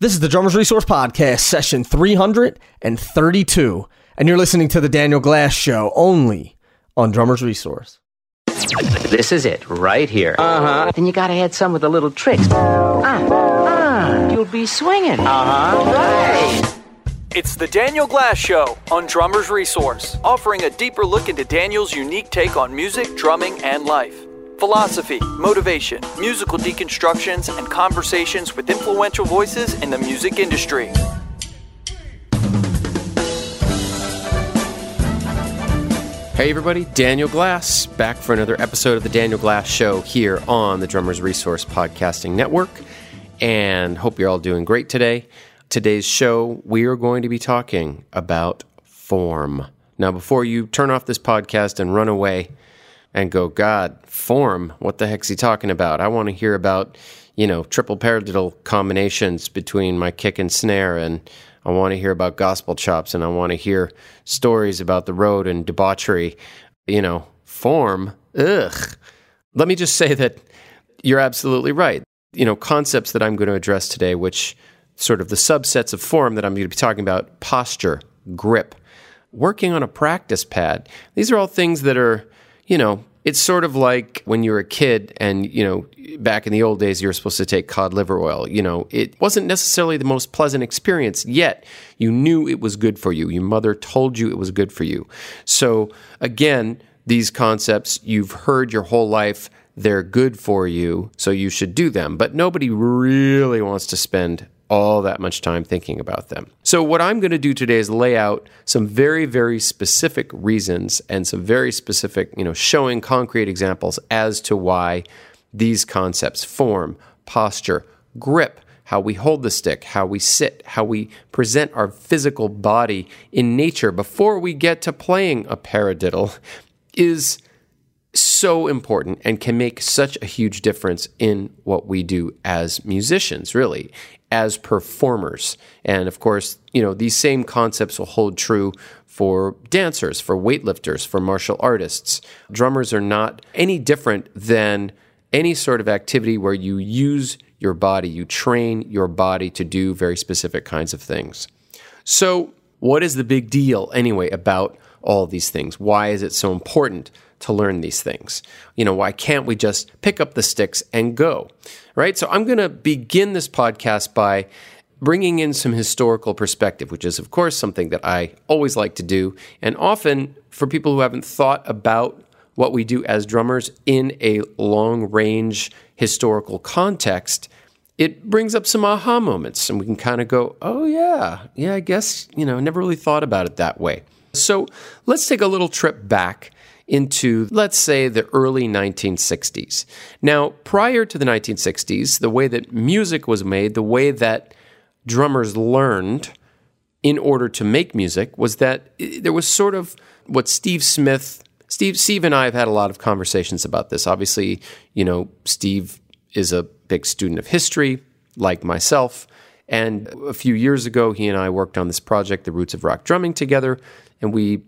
This is the Drummers Resource Podcast, session 332, and you're listening to the Daniel Glass Show only on Drummers Resource. This is it, right here. Uh huh. Then you gotta add some with the little tricks. Ah, ah, you'll be swinging. Uh huh. Right. It's the Daniel Glass Show on Drummers Resource, offering a deeper look into Daniel's unique take on music, drumming, and life. Philosophy, motivation, musical deconstructions, and conversations with influential voices in the music industry. Hey everybody, Daniel Glass back for another episode of the Daniel Glass Show here on the Drummers Resource Podcasting Network. And hope you're all doing great today. Today's show, we are going to be talking about form. Now, before you turn off this podcast and run away and go, God, form, what the heck's he talking about? I want to hear about, you know, triple paradiddle combinations between my kick and snare and I want to hear about gospel chops and I want to hear stories about the road and debauchery. You know, form, ugh. Let me just say that you're absolutely right. You know, concepts that I'm going to address today, which sort of the subsets of form that I'm going to be talking about posture, grip, working on a practice pad. These are all things that are, you know, it's sort of like when you were a kid and, you know, back in the old days, you were supposed to take cod liver oil. You know, it wasn't necessarily the most pleasant experience, yet you knew it was good for you. Your mother told you it was good for you. So, again, these concepts you've heard your whole life, they're good for you, so you should do them. But nobody really wants to spend all that much time thinking about them. So, what I'm going to do today is lay out some very, very specific reasons and some very specific, you know, showing concrete examples as to why these concepts form, posture, grip, how we hold the stick, how we sit, how we present our physical body in nature before we get to playing a paradiddle is so important and can make such a huge difference in what we do as musicians, really, as performers. And of course, you know, these same concepts will hold true for dancers, for weightlifters, for martial artists. Drummers are not any different than any sort of activity where you use your body, you train your body to do very specific kinds of things. So, what is the big deal anyway about all these things? Why is it so important to learn these things? You know, why can't we just pick up the sticks and go? Right? So, I'm going to begin this podcast by bringing in some historical perspective, which is, of course, something that I always like to do. And often, for people who haven't thought about what we do as drummers in a long range historical context, it brings up some aha moments and we can kind of go, oh, yeah, yeah, I guess, you know, never really thought about it that way. So let's take a little trip back into, let's say, the early 1960s. Now, prior to the 1960s, the way that music was made, the way that drummers learned in order to make music was that eh, there was sort of what Steve Smith Steve, Steve and I have had a lot of conversations about this. Obviously, you know, Steve is a big student of history, like myself. And a few years ago, he and I worked on this project, The Roots of Rock Drumming, together, and we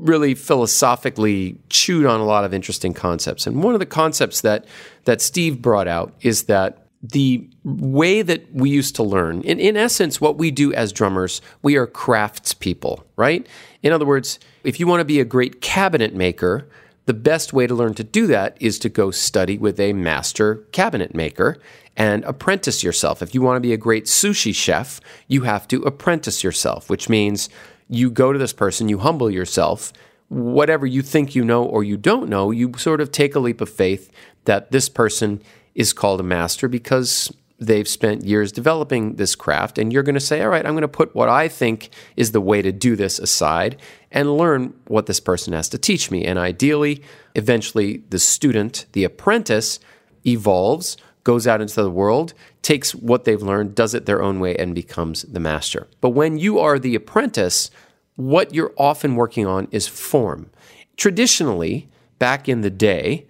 really philosophically chewed on a lot of interesting concepts. And one of the concepts that that Steve brought out is that the way that we used to learn, in, in essence, what we do as drummers, we are craftspeople, right? In other words, if you want to be a great cabinet maker, the best way to learn to do that is to go study with a master cabinet maker and apprentice yourself. If you want to be a great sushi chef, you have to apprentice yourself, which means you go to this person, you humble yourself. Whatever you think you know or you don't know, you sort of take a leap of faith that this person is called a master because they've spent years developing this craft. And you're going to say, all right, I'm going to put what I think is the way to do this aside and learn what this person has to teach me. And ideally, eventually, the student, the apprentice, evolves, goes out into the world, takes what they've learned, does it their own way, and becomes the master. But when you are the apprentice, what you're often working on is form. Traditionally, back in the day,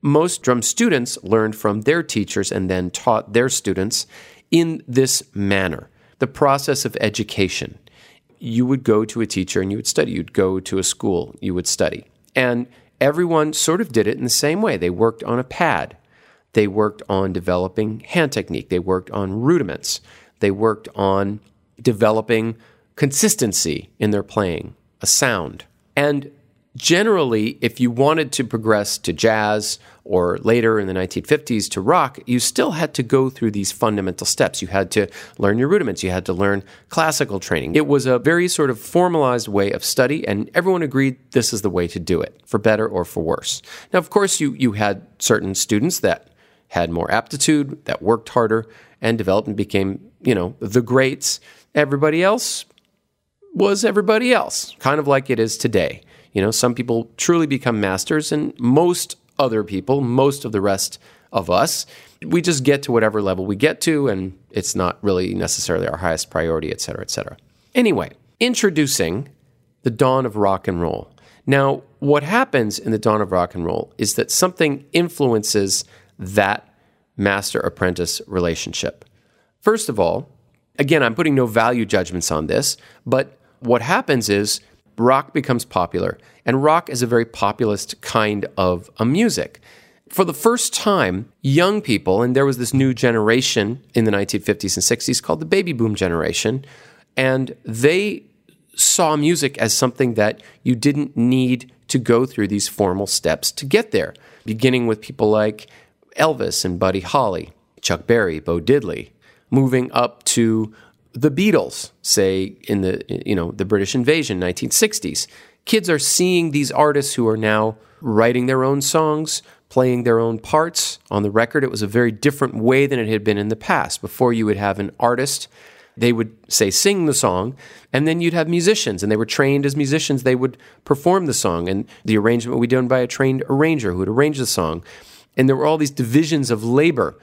most drum students learned from their teachers and then taught their students in this manner the process of education. You would go to a teacher and you would study. You'd go to a school, you would study. And everyone sort of did it in the same way. They worked on a pad, they worked on developing hand technique, they worked on rudiments. They worked on developing consistency in their playing, a sound. And generally, if you wanted to progress to jazz or later in the 1950s to rock, you still had to go through these fundamental steps. You had to learn your rudiments, you had to learn classical training. It was a very sort of formalized way of study, and everyone agreed this is the way to do it, for better or for worse. Now, of course, you, you had certain students that had more aptitude, that worked harder, and developed and became, you know, the greats. Everybody else was everybody else, kind of like it is today. You know, some people truly become masters, and most other people, most of the rest of us, we just get to whatever level we get to, and it's not really necessarily our highest priority, et cetera, et cetera. Anyway, introducing the dawn of rock and roll. Now, what happens in the dawn of rock and roll is that something influences that master apprentice relationship. First of all, again, I'm putting no value judgments on this, but what happens is rock becomes popular, and rock is a very populist kind of a music. For the first time, young people, and there was this new generation in the 1950s and 60s called the baby boom generation, and they saw music as something that you didn't need to go through these formal steps to get there, beginning with people like Elvis and Buddy Holly, Chuck Berry, Bo Diddley, moving up to the Beatles, say in the you know the British invasion 1960s. Kids are seeing these artists who are now writing their own songs, playing their own parts on the record. It was a very different way than it had been in the past. Before you would have an artist, they would say sing the song, and then you'd have musicians, and they were trained as musicians. They would perform the song, and the arrangement would be done by a trained arranger who would arrange the song. And there were all these divisions of labor.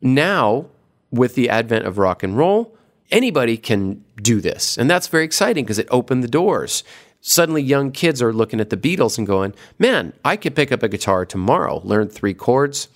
Now, with the advent of rock and roll, anybody can do this. And that's very exciting because it opened the doors. Suddenly, young kids are looking at the Beatles and going, man, I could pick up a guitar tomorrow, learn three chords,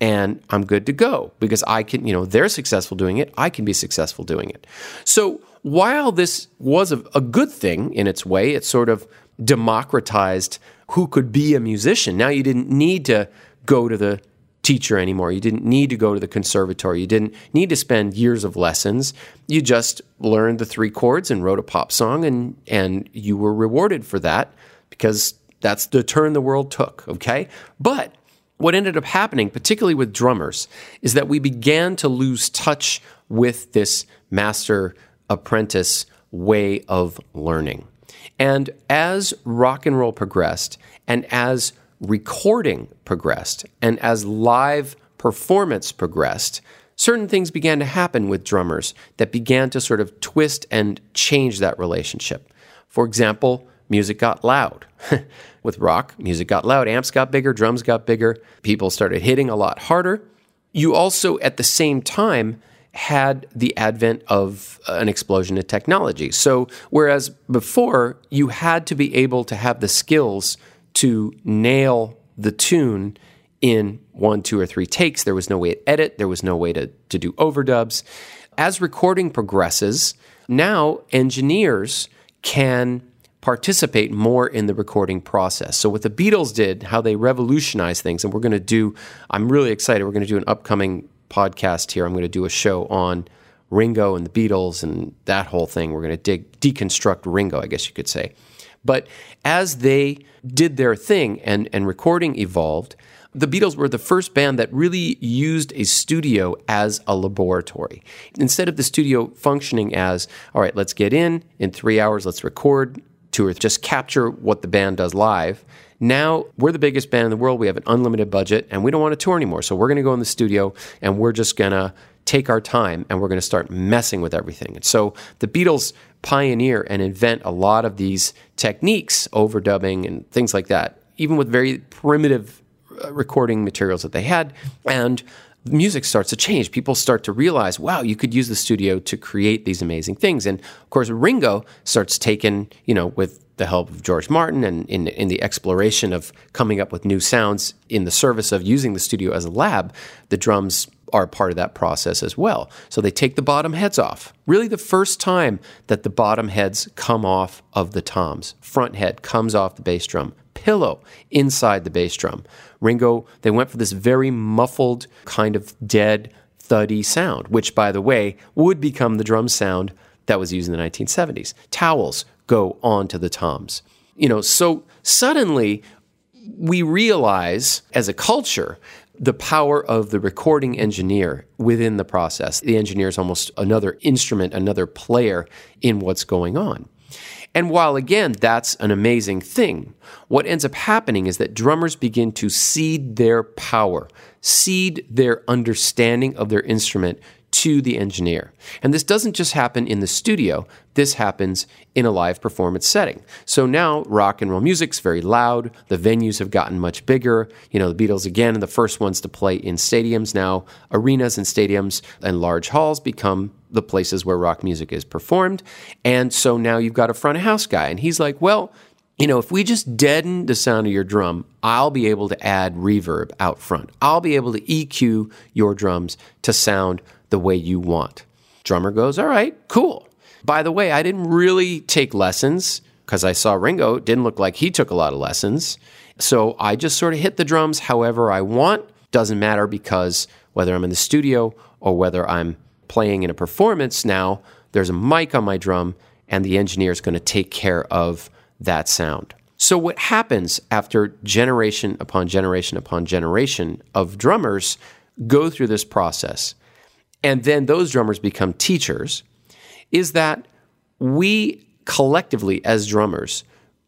and I'm good to go because I can, you know, they're successful doing it. I can be successful doing it. So while this was a, a good thing in its way, it sort of democratized who could be a musician. Now you didn't need to go to the teacher anymore. You didn't need to go to the conservatory. You didn't need to spend years of lessons. You just learned the three chords and wrote a pop song and and you were rewarded for that because that's the turn the world took, okay? But what ended up happening, particularly with drummers, is that we began to lose touch with this master apprentice way of learning. And as rock and roll progressed, and as recording progressed and as live performance progressed, certain things began to happen with drummers that began to sort of twist and change that relationship. For example, music got loud. with rock, music got loud, amps got bigger, drums got bigger, people started hitting a lot harder. You also, at the same time, had the advent of an explosion in technology. So, whereas before you had to be able to have the skills to nail the tune in one, two, or three takes. There was no way to edit, there was no way to, to do overdubs. As recording progresses, now engineers can participate more in the recording process. So, what the Beatles did, how they revolutionized things, and we're going to do, I'm really excited, we're going to do an upcoming podcast here. I'm going to do a show on Ringo and the Beatles and that whole thing. We're going to dig, deconstruct Ringo, I guess you could say. But as they did their thing and, and recording evolved, the Beatles were the first band that really used a studio as a laboratory. Instead of the studio functioning as, all right, let's get in, in three hours, let's record to just capture what the band does live. Now we're the biggest band in the world. We have an unlimited budget and we don't want to tour anymore. So we're going to go in the studio and we're just going to take our time and we're going to start messing with everything. And so the Beatles pioneer and invent a lot of these techniques, overdubbing and things like that, even with very primitive uh, recording materials that they had. And music starts to change. People start to realize, wow, you could use the studio to create these amazing things. And of course, Ringo starts taking, you know, with the help of George Martin and in, in the exploration of coming up with new sounds in the service of using the studio as a lab, the drums are part of that process as well. So they take the bottom heads off. Really, the first time that the bottom heads come off of the toms. Front head comes off the bass drum, pillow inside the bass drum. Ringo, they went for this very muffled, kind of dead, thuddy sound, which, by the way, would become the drum sound that was used in the 1970s. Towels go onto the toms. You know, so suddenly we realize as a culture the power of the recording engineer within the process. The engineer is almost another instrument, another player in what's going on. And while again, that's an amazing thing, what ends up happening is that drummers begin to cede their power, cede their understanding of their instrument to the engineer. And this doesn't just happen in the studio, this happens in a live performance setting. So now rock and roll music's very loud, the venues have gotten much bigger. You know, the Beatles again, are the first ones to play in stadiums. Now arenas and stadiums and large halls become the places where rock music is performed. And so now you've got a front of house guy and he's like, "Well, you know, if we just deaden the sound of your drum, I'll be able to add reverb out front. I'll be able to EQ your drums to sound the way you want. Drummer goes, All right, cool. By the way, I didn't really take lessons because I saw Ringo. It didn't look like he took a lot of lessons. So I just sort of hit the drums however I want. Doesn't matter because whether I'm in the studio or whether I'm playing in a performance now, there's a mic on my drum and the engineer is going to take care of that sound. So, what happens after generation upon generation upon generation of drummers go through this process and then those drummers become teachers, is that we collectively, as drummers,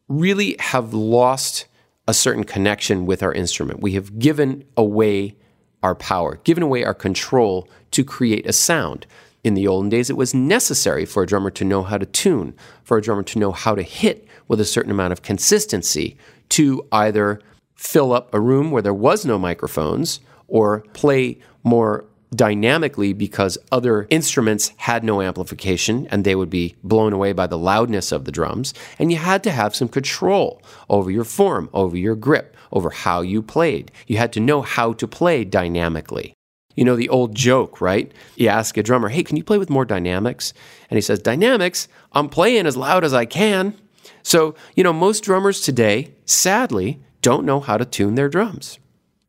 really have lost a certain connection with our instrument. We have given away our power, given away our control to create a sound. In the olden days, it was necessary for a drummer to know how to tune, for a drummer to know how to hit with a certain amount of consistency to either fill up a room where there was no microphones or play more dynamically because other instruments had no amplification and they would be blown away by the loudness of the drums. And you had to have some control over your form, over your grip, over how you played. You had to know how to play dynamically. You know the old joke, right? You ask a drummer, hey, can you play with more dynamics? And he says, Dynamics? I'm playing as loud as I can. So, you know, most drummers today, sadly, don't know how to tune their drums.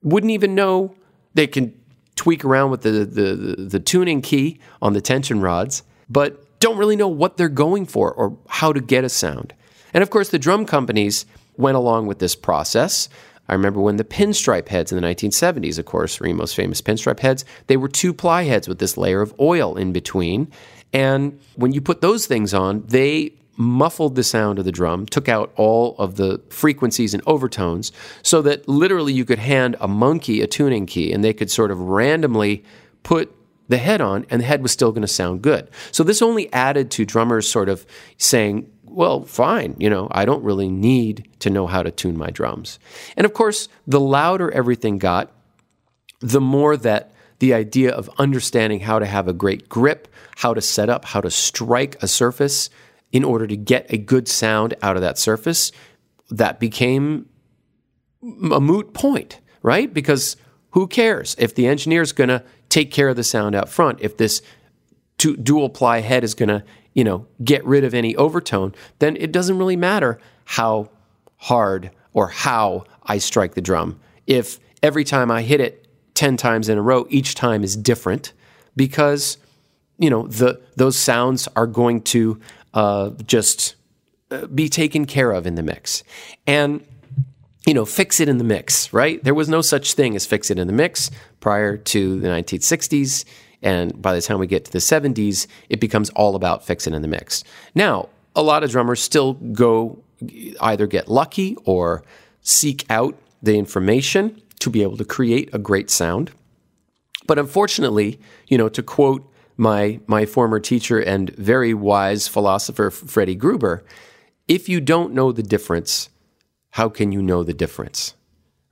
Wouldn't even know they can tweak around with the, the, the, the tuning key on the tension rods, but don't really know what they're going for or how to get a sound. And of course, the drum companies went along with this process. I remember when the pinstripe heads in the 1970s, of course, Remo's famous pinstripe heads, they were two ply heads with this layer of oil in between. And when you put those things on, they muffled the sound of the drum, took out all of the frequencies and overtones, so that literally you could hand a monkey a tuning key and they could sort of randomly put the head on and the head was still going to sound good. So this only added to drummers sort of saying, well, fine, you know, I don't really need to know how to tune my drums. And of course, the louder everything got, the more that the idea of understanding how to have a great grip, how to set up, how to strike a surface, in order to get a good sound out of that surface, that became a moot point, right? Because who cares if the engineer is going to take care of the sound out front? If this dual ply head is going to, you know, get rid of any overtone, then it doesn't really matter how hard or how I strike the drum. If every time I hit it 10 times in a row, each time is different because, you know, the, those sounds are going to uh, just uh, be taken care of in the mix. And you know, fix it in the mix, right? There was no such thing as fix it in the mix prior to the 1960s. And by the time we get to the 70s, it becomes all about fix it in the mix. Now, a lot of drummers still go either get lucky or seek out the information to be able to create a great sound. But unfortunately, you know, to quote my my former teacher and very wise philosopher Freddie Gruber, if you don't know the difference, how can you know the difference?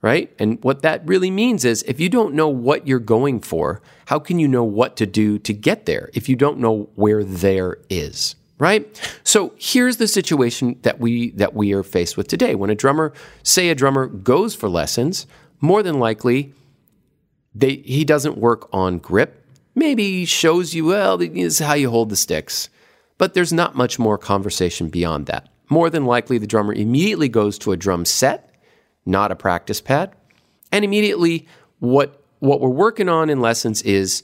Right? And what that really means is if you don't know what you're going for, how can you know what to do to get there if you don't know where there is? Right? So here's the situation that we that we are faced with today. When a drummer, say a drummer goes for lessons, more than likely they, he doesn't work on grip maybe shows you, well, this is how you hold the sticks. But there's not much more conversation beyond that. More than likely, the drummer immediately goes to a drum set, not a practice pad. And immediately, what, what we're working on in lessons is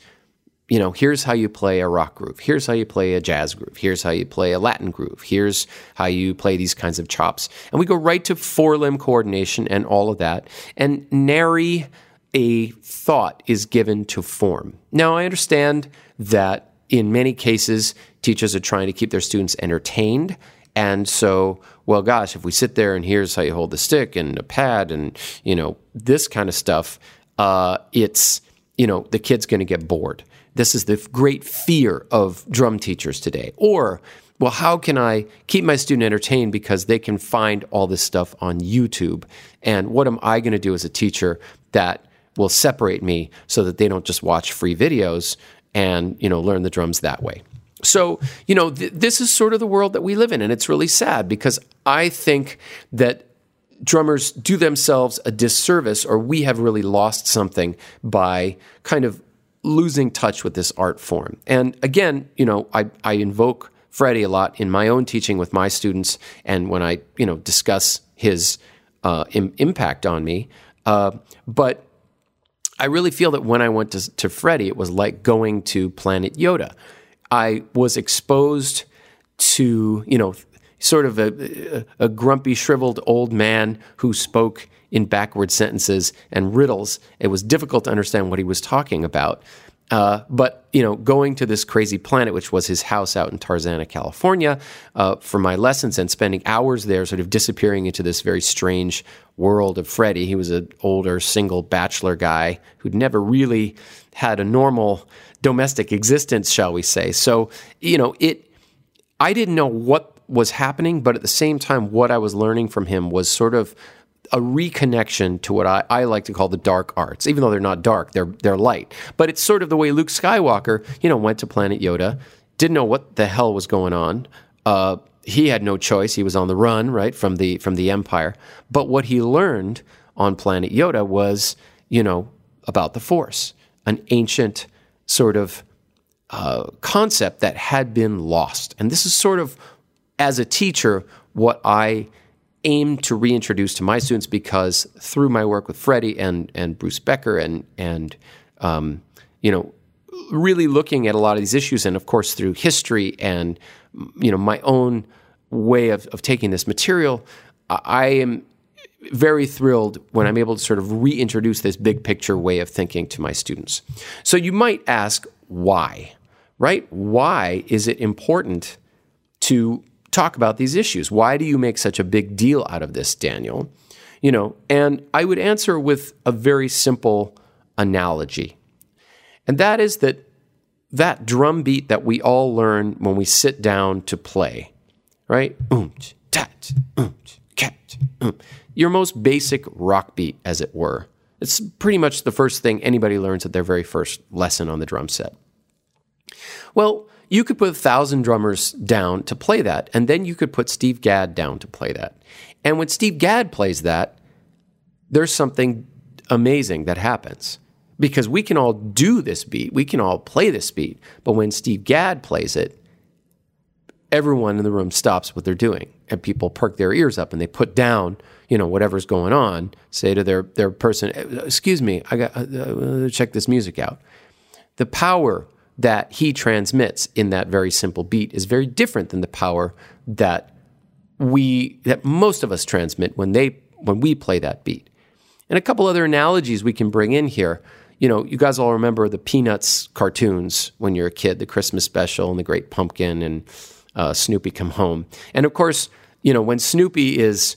you know, here's how you play a rock groove. Here's how you play a jazz groove. Here's how you play a Latin groove. Here's how you play these kinds of chops. And we go right to four limb coordination and all of that. And nary a thought is given to form. Now, I understand that in many cases, teachers are trying to keep their students entertained. And so, well, gosh, if we sit there and here's how you hold the stick and a pad and, you know, this kind of stuff, uh, it's, you know, the kid's going to get bored. This is the great fear of drum teachers today. Or, well, how can I keep my student entertained because they can find all this stuff on YouTube? And what am I going to do as a teacher that will separate me so that they don't just watch free videos and, you know, learn the drums that way? So, you know, th- this is sort of the world that we live in. And it's really sad because I think that drummers do themselves a disservice or we have really lost something by kind of losing touch with this art form. And again, you know, I, I invoke Freddie a lot in my own teaching with my students and when I, you know, discuss his uh, Im- impact on me. Uh, but I really feel that when I went to, to Freddie, it was like going to Planet Yoda. I was exposed to, you know, sort of a, a grumpy, shriveled old man who spoke in backward sentences and riddles. It was difficult to understand what he was talking about. Uh, but you know, going to this crazy planet, which was his house out in Tarzana, California, uh, for my lessons and spending hours there, sort of disappearing into this very strange world of Freddie. He was an older, single bachelor guy who'd never really had a normal domestic existence, shall we say? So you know, it. I didn't know what was happening, but at the same time, what I was learning from him was sort of a reconnection to what I, I, like to call the dark arts, even though they're not dark, they're they're light. But it's sort of the way Luke Skywalker, you know, went to Planet Yoda, didn't know what the hell was going on. Uh, he had no choice; he was on the run, right from the from the Empire. But what he learned on Planet Yoda was, you know, about the Force, an ancient sort of uh, concept that had been lost. And this is sort of, as a teacher, what I aim to reintroduce to my students because through my work with Freddie and and Bruce Becker and and um, you know really looking at a lot of these issues and of course through history and you know my own way of, of taking this material I am very thrilled when I'm able to sort of reintroduce this big picture way of thinking to my students. So you might ask why, right? Why is it important to talk about these issues. Why do you make such a big deal out of this, Daniel? You know, and I would answer with a very simple analogy. And that is that that drum beat that we all learn when we sit down to play, right? Oomph, tat, oomph, cat, oomph. Your most basic rock beat, as it were. It's pretty much the first thing anybody learns at their very first lesson on the drum set. Well, you could put a thousand drummers down to play that, and then you could put Steve Gadd down to play that. And when Steve Gadd plays that, there's something amazing that happens because we can all do this beat, we can all play this beat, but when Steve Gadd plays it, everyone in the room stops what they're doing, and people perk their ears up and they put down, you know, whatever's going on. Say to their their person, "Excuse me, I got uh, uh, check this music out." The power that he transmits in that very simple beat is very different than the power that we that most of us transmit when they when we play that beat. And a couple other analogies we can bring in here. You know, you guys all remember the Peanuts cartoons when you're a kid, the Christmas special and the Great Pumpkin and uh, Snoopy Come Home. And of course, you know, when Snoopy is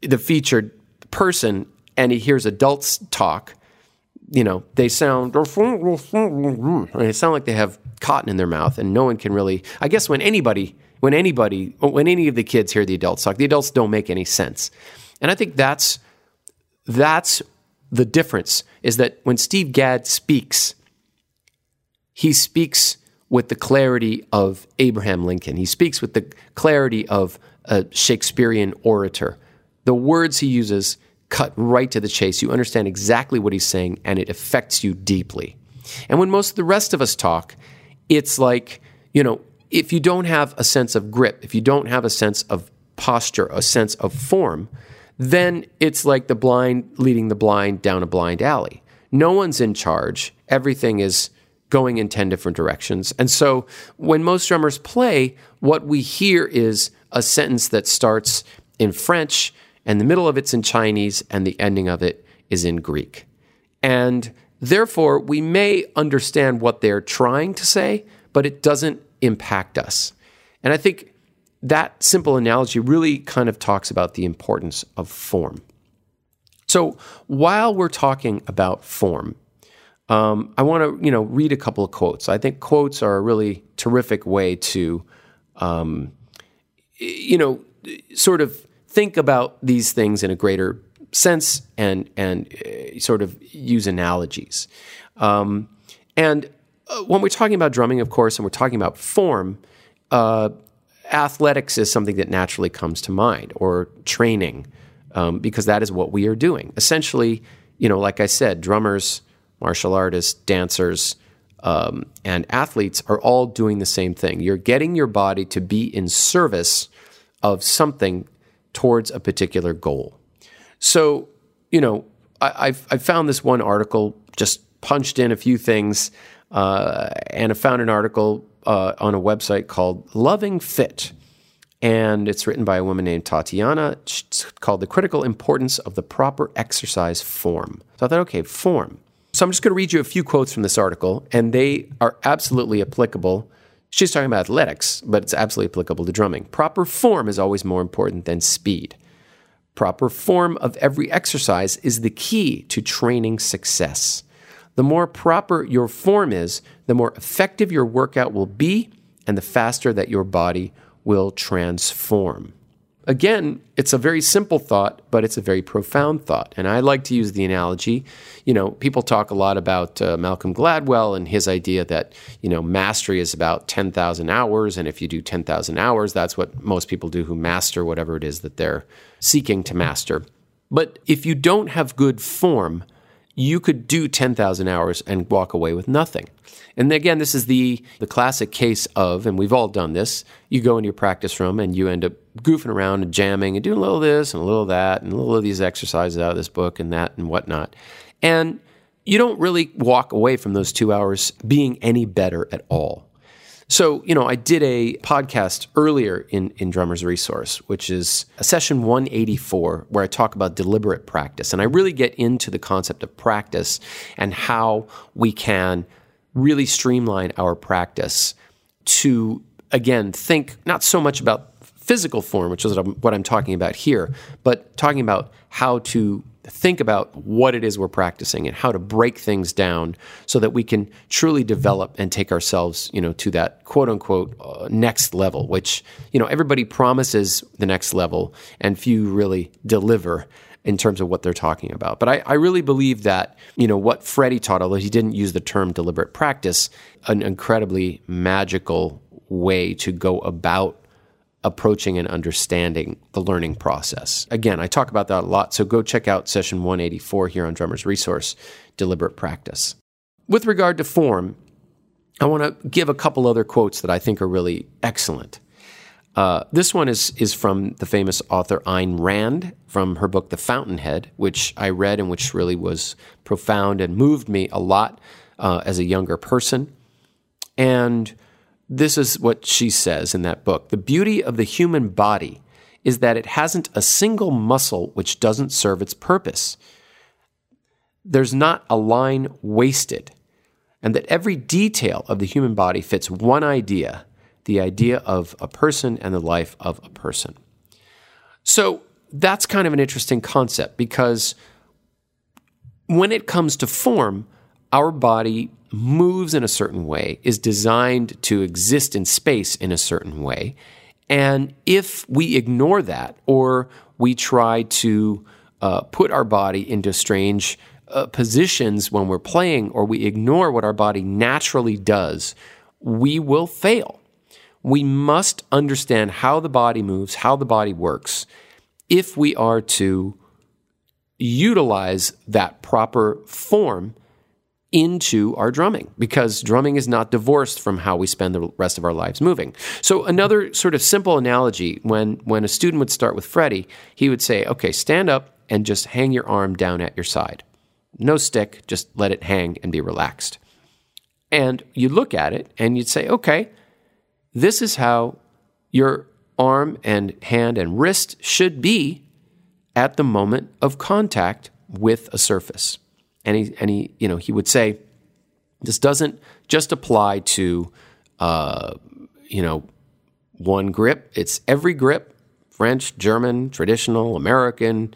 the featured person and he hears adults talk, you know, they sound they sound like they have cotton in their mouth, and no one can really. I guess when anybody, when anybody, when any of the kids hear the adults talk, the adults don't make any sense, and I think that's that's the difference. Is that when Steve Gadd speaks, he speaks with the clarity of Abraham Lincoln. He speaks with the clarity of a Shakespearean orator. The words he uses cut right to the chase. You understand exactly what he's saying, and it affects you deeply. And when most of the rest of us talk, it's like, you know, if you don't have a sense of grip, if you don't have a sense of posture, a sense of form, then it's like the blind leading the blind down a blind alley. No one's in charge. Everything is going in 10 different directions. And so when most drummers play, what we hear is a sentence that starts in French and the middle of it's in Chinese and the ending of it is in Greek. And therefore, we may understand what they're trying to say, but it doesn't impact us. And I think that simple analogy really kind of talks about the importance of form. So while we're talking about form, um, I want to you know read a couple of quotes. I think quotes are a really terrific way to um, you know sort of think about these things in a greater sense and and uh, sort of use analogies. Um, and uh, when we're talking about drumming, of course, and we're talking about form, uh, athletics is something that naturally comes to mind, or training, um, because that is what we are doing. Essentially, you know, like I said, drummers, martial artists, dancers, um, and athletes are all doing the same thing. You're getting your body to be in service of something towards a particular goal. So, you know, I, have I've found this one article, just punched in a few things, uh, and I found an article uh, on a website called Loving Fit. And it's written by a woman named Tatiana. It's called The Critical Importance of the Proper Exercise Form. So I thought, okay, form. So I'm just going to read you a few quotes from this article, and they are absolutely applicable. She's talking about athletics, but it's absolutely applicable to drumming. Proper form is always more important than speed. Proper form of every exercise is the key to training success. The more proper your form is, the more effective your workout will be and the faster that your body will transform. Again, it's a very simple thought, but it's a very profound thought. And I like to use the analogy. You know, people talk a lot about uh, Malcolm Gladwell and his idea that, you know, mastery is about 10,000 hours. And if you do 10,000 hours, that's what most people do who master whatever it is that they're seeking to master. But if you don't have good form, you could do 10,000 hours and walk away with nothing. And again, this is the, the classic case of, and we've all done this, you go into your practice room and you end up goofing around and jamming and doing a little of this and a little of that and a little of these exercises out of this book and that and whatnot. And you don't really walk away from those two hours being any better at all. So, you know, I did a podcast earlier in, in Drummer's Resource, which is a session 184, where I talk about deliberate practice. And I really get into the concept of practice and how we can really streamline our practice to, again, think not so much about physical form, which is what I'm talking about here, but talking about how to think about what it is we're practicing and how to break things down so that we can truly develop and take ourselves, you know, to that quote unquote uh, next level, which, you know, everybody promises the next level and few really deliver in terms of what they're talking about. But I, I really believe that, you know, what Freddie taught, although he didn't use the term deliberate practice, an incredibly magical way to go about approaching and understanding the learning process. Again, I talk about that a lot, so go check out session 184 here on Drummer's Resource Deliberate Practice. With regard to form, I want to give a couple other quotes that I think are really excellent. Uh, this one is is from the famous author Ayn Rand from her book The Fountainhead, which I read and which really was profound and moved me a lot uh, as a younger person. And this is what she says in that book The beauty of the human body is that it hasn't a single muscle which doesn't serve its purpose. There's not a line wasted, and that every detail of the human body fits one idea the idea of a person and the life of a person. So that's kind of an interesting concept because when it comes to form, our body moves in a certain way, is designed to exist in space in a certain way. And if we ignore that or we try to uh, put our body into strange uh, positions when we're playing or we ignore what our body naturally does, we will fail. We must understand how the body moves, how the body works, if we are to utilize that proper form into our drumming because drumming is not divorced from how we spend the rest of our lives moving. So another sort of simple analogy when when a student would start with Freddie, he would say, "Okay, stand up and just hang your arm down at your side. No stick, just let it hang and be relaxed." And you look at it and you'd say, okay, this is how your arm and hand and wrist should be at the moment of contact with a surface. And he, and he, you know, he would say, this doesn't just apply to, uh, you know, one grip. It's every grip, French, German, traditional, American.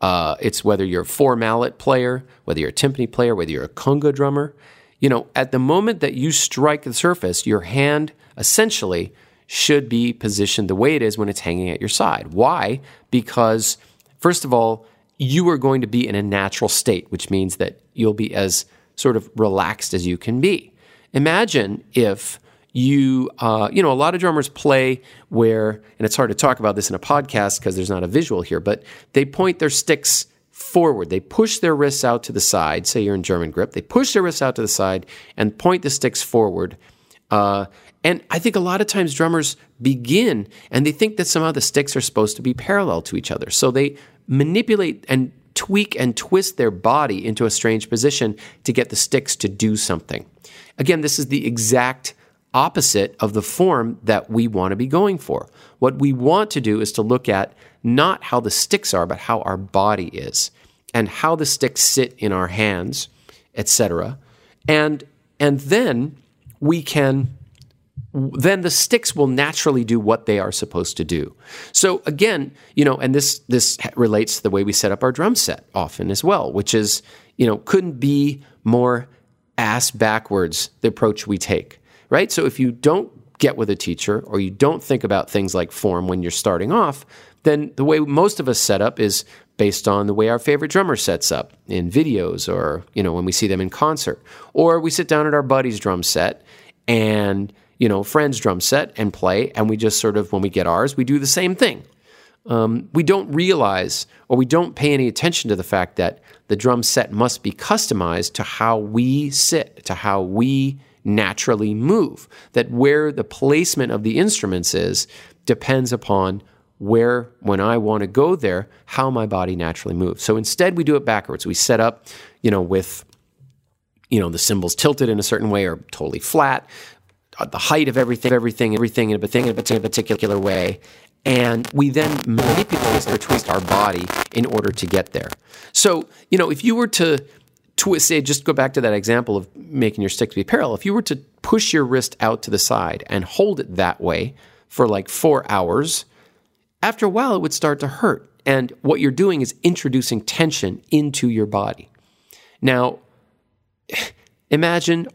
Uh, it's whether you're a four mallet player, whether you're a timpani player, whether you're a conga drummer. You know, at the moment that you strike the surface, your hand essentially should be positioned the way it is when it's hanging at your side. Why? Because, first of all, you are going to be in a natural state, which means that you'll be as sort of relaxed as you can be. Imagine if you, uh, you know, a lot of drummers play where, and it's hard to talk about this in a podcast because there's not a visual here, but they point their sticks forward. They push their wrists out to the side. Say you're in German grip. They push their wrists out to the side and point the sticks forward. Uh, and I think a lot of times drummers begin and they think that somehow the sticks are supposed to be parallel to each other. So they manipulate and tweak and twist their body into a strange position to get the sticks to do something. Again, this is the exact opposite of the form that we want to be going for. What we want to do is to look at not how the sticks are, but how our body is and how the sticks sit in our hands, etc. And and then we can then the sticks will naturally do what they are supposed to do. So again, you know, and this this relates to the way we set up our drum set often as well, which is, you know, couldn't be more ass backwards the approach we take, right? So if you don't get with a teacher or you don't think about things like form when you're starting off, then the way most of us set up is based on the way our favorite drummer sets up in videos or, you know, when we see them in concert. Or we sit down at our buddy's drum set and you know, friend's drum set and play, and we just sort of, when we get ours, we do the same thing. Um, we don't realize or we don't pay any attention to the fact that the drum set must be customized to how we sit, to how we naturally move. That where the placement of the instruments is depends upon where, when I want to go there, how my body naturally moves. So instead, we do it backwards. We set up, you know, with you know the cymbals tilted in a certain way or totally flat the height of everything, everything, everything in a, thing in a particular way. And we then manipulate or twist our body in order to get there. So, you know, if you were to twist, say, just go back to that example of making your stick be parallel, if you were to push your wrist out to the side and hold it that way for like four hours, after a while it would start to hurt. And what you're doing is introducing tension into your body. Now, imagine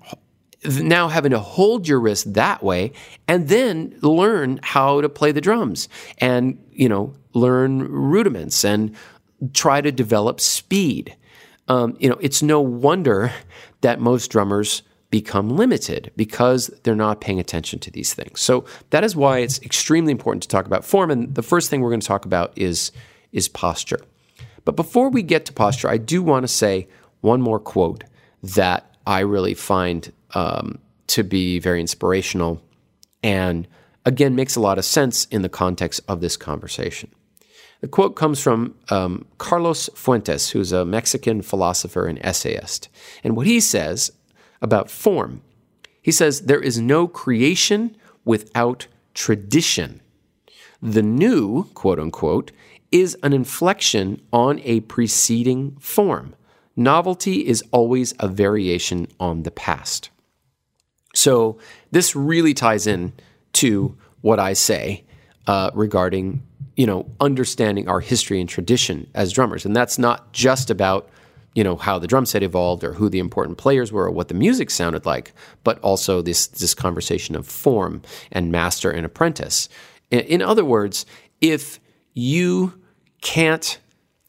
now having to hold your wrist that way and then learn how to play the drums and you know learn rudiments and try to develop speed. Um, you know it's no wonder that most drummers become limited because they're not paying attention to these things. So that is why it's extremely important to talk about form and the first thing we're going to talk about is is posture. But before we get to posture i do want to say one more quote that I really find um, to be very inspirational and again makes a lot of sense in the context of this conversation. The quote comes from um, Carlos Fuentes, who's a Mexican philosopher and essayist. And what he says about form, he says, There is no creation without tradition. The new, quote unquote, is an inflection on a preceding form. Novelty is always a variation on the past. So this really ties in to what I say uh, regarding you know understanding our history and tradition as drummers, and that's not just about you know how the drum set evolved or who the important players were or what the music sounded like, but also this this conversation of form and master and apprentice. In, other words, if you can't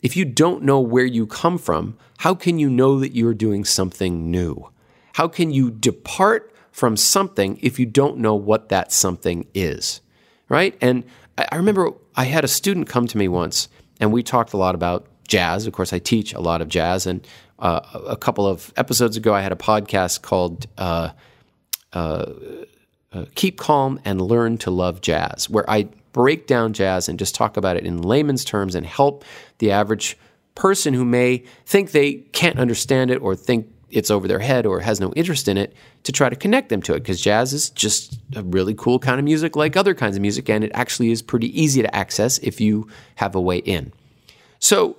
if you don't know where you come from, how can you know that you're doing something new? How can you depart from something if you don't know what that something is? Right? And I remember I had a student come to me once and we talked a lot about jazz. Of course, I teach a lot of jazz. And uh, a couple of episodes ago, I had a podcast called uh, uh, uh Keep Calm and Learn to Love Jazz, where I break down jazz and just talk about it in layman's terms and help the average person who may think they can't understand it or think it's over their head or has no interest in it to try to connect them to it because jazz is just a really cool kind of music like other kinds of music and it actually is pretty easy to access if you have a way in. So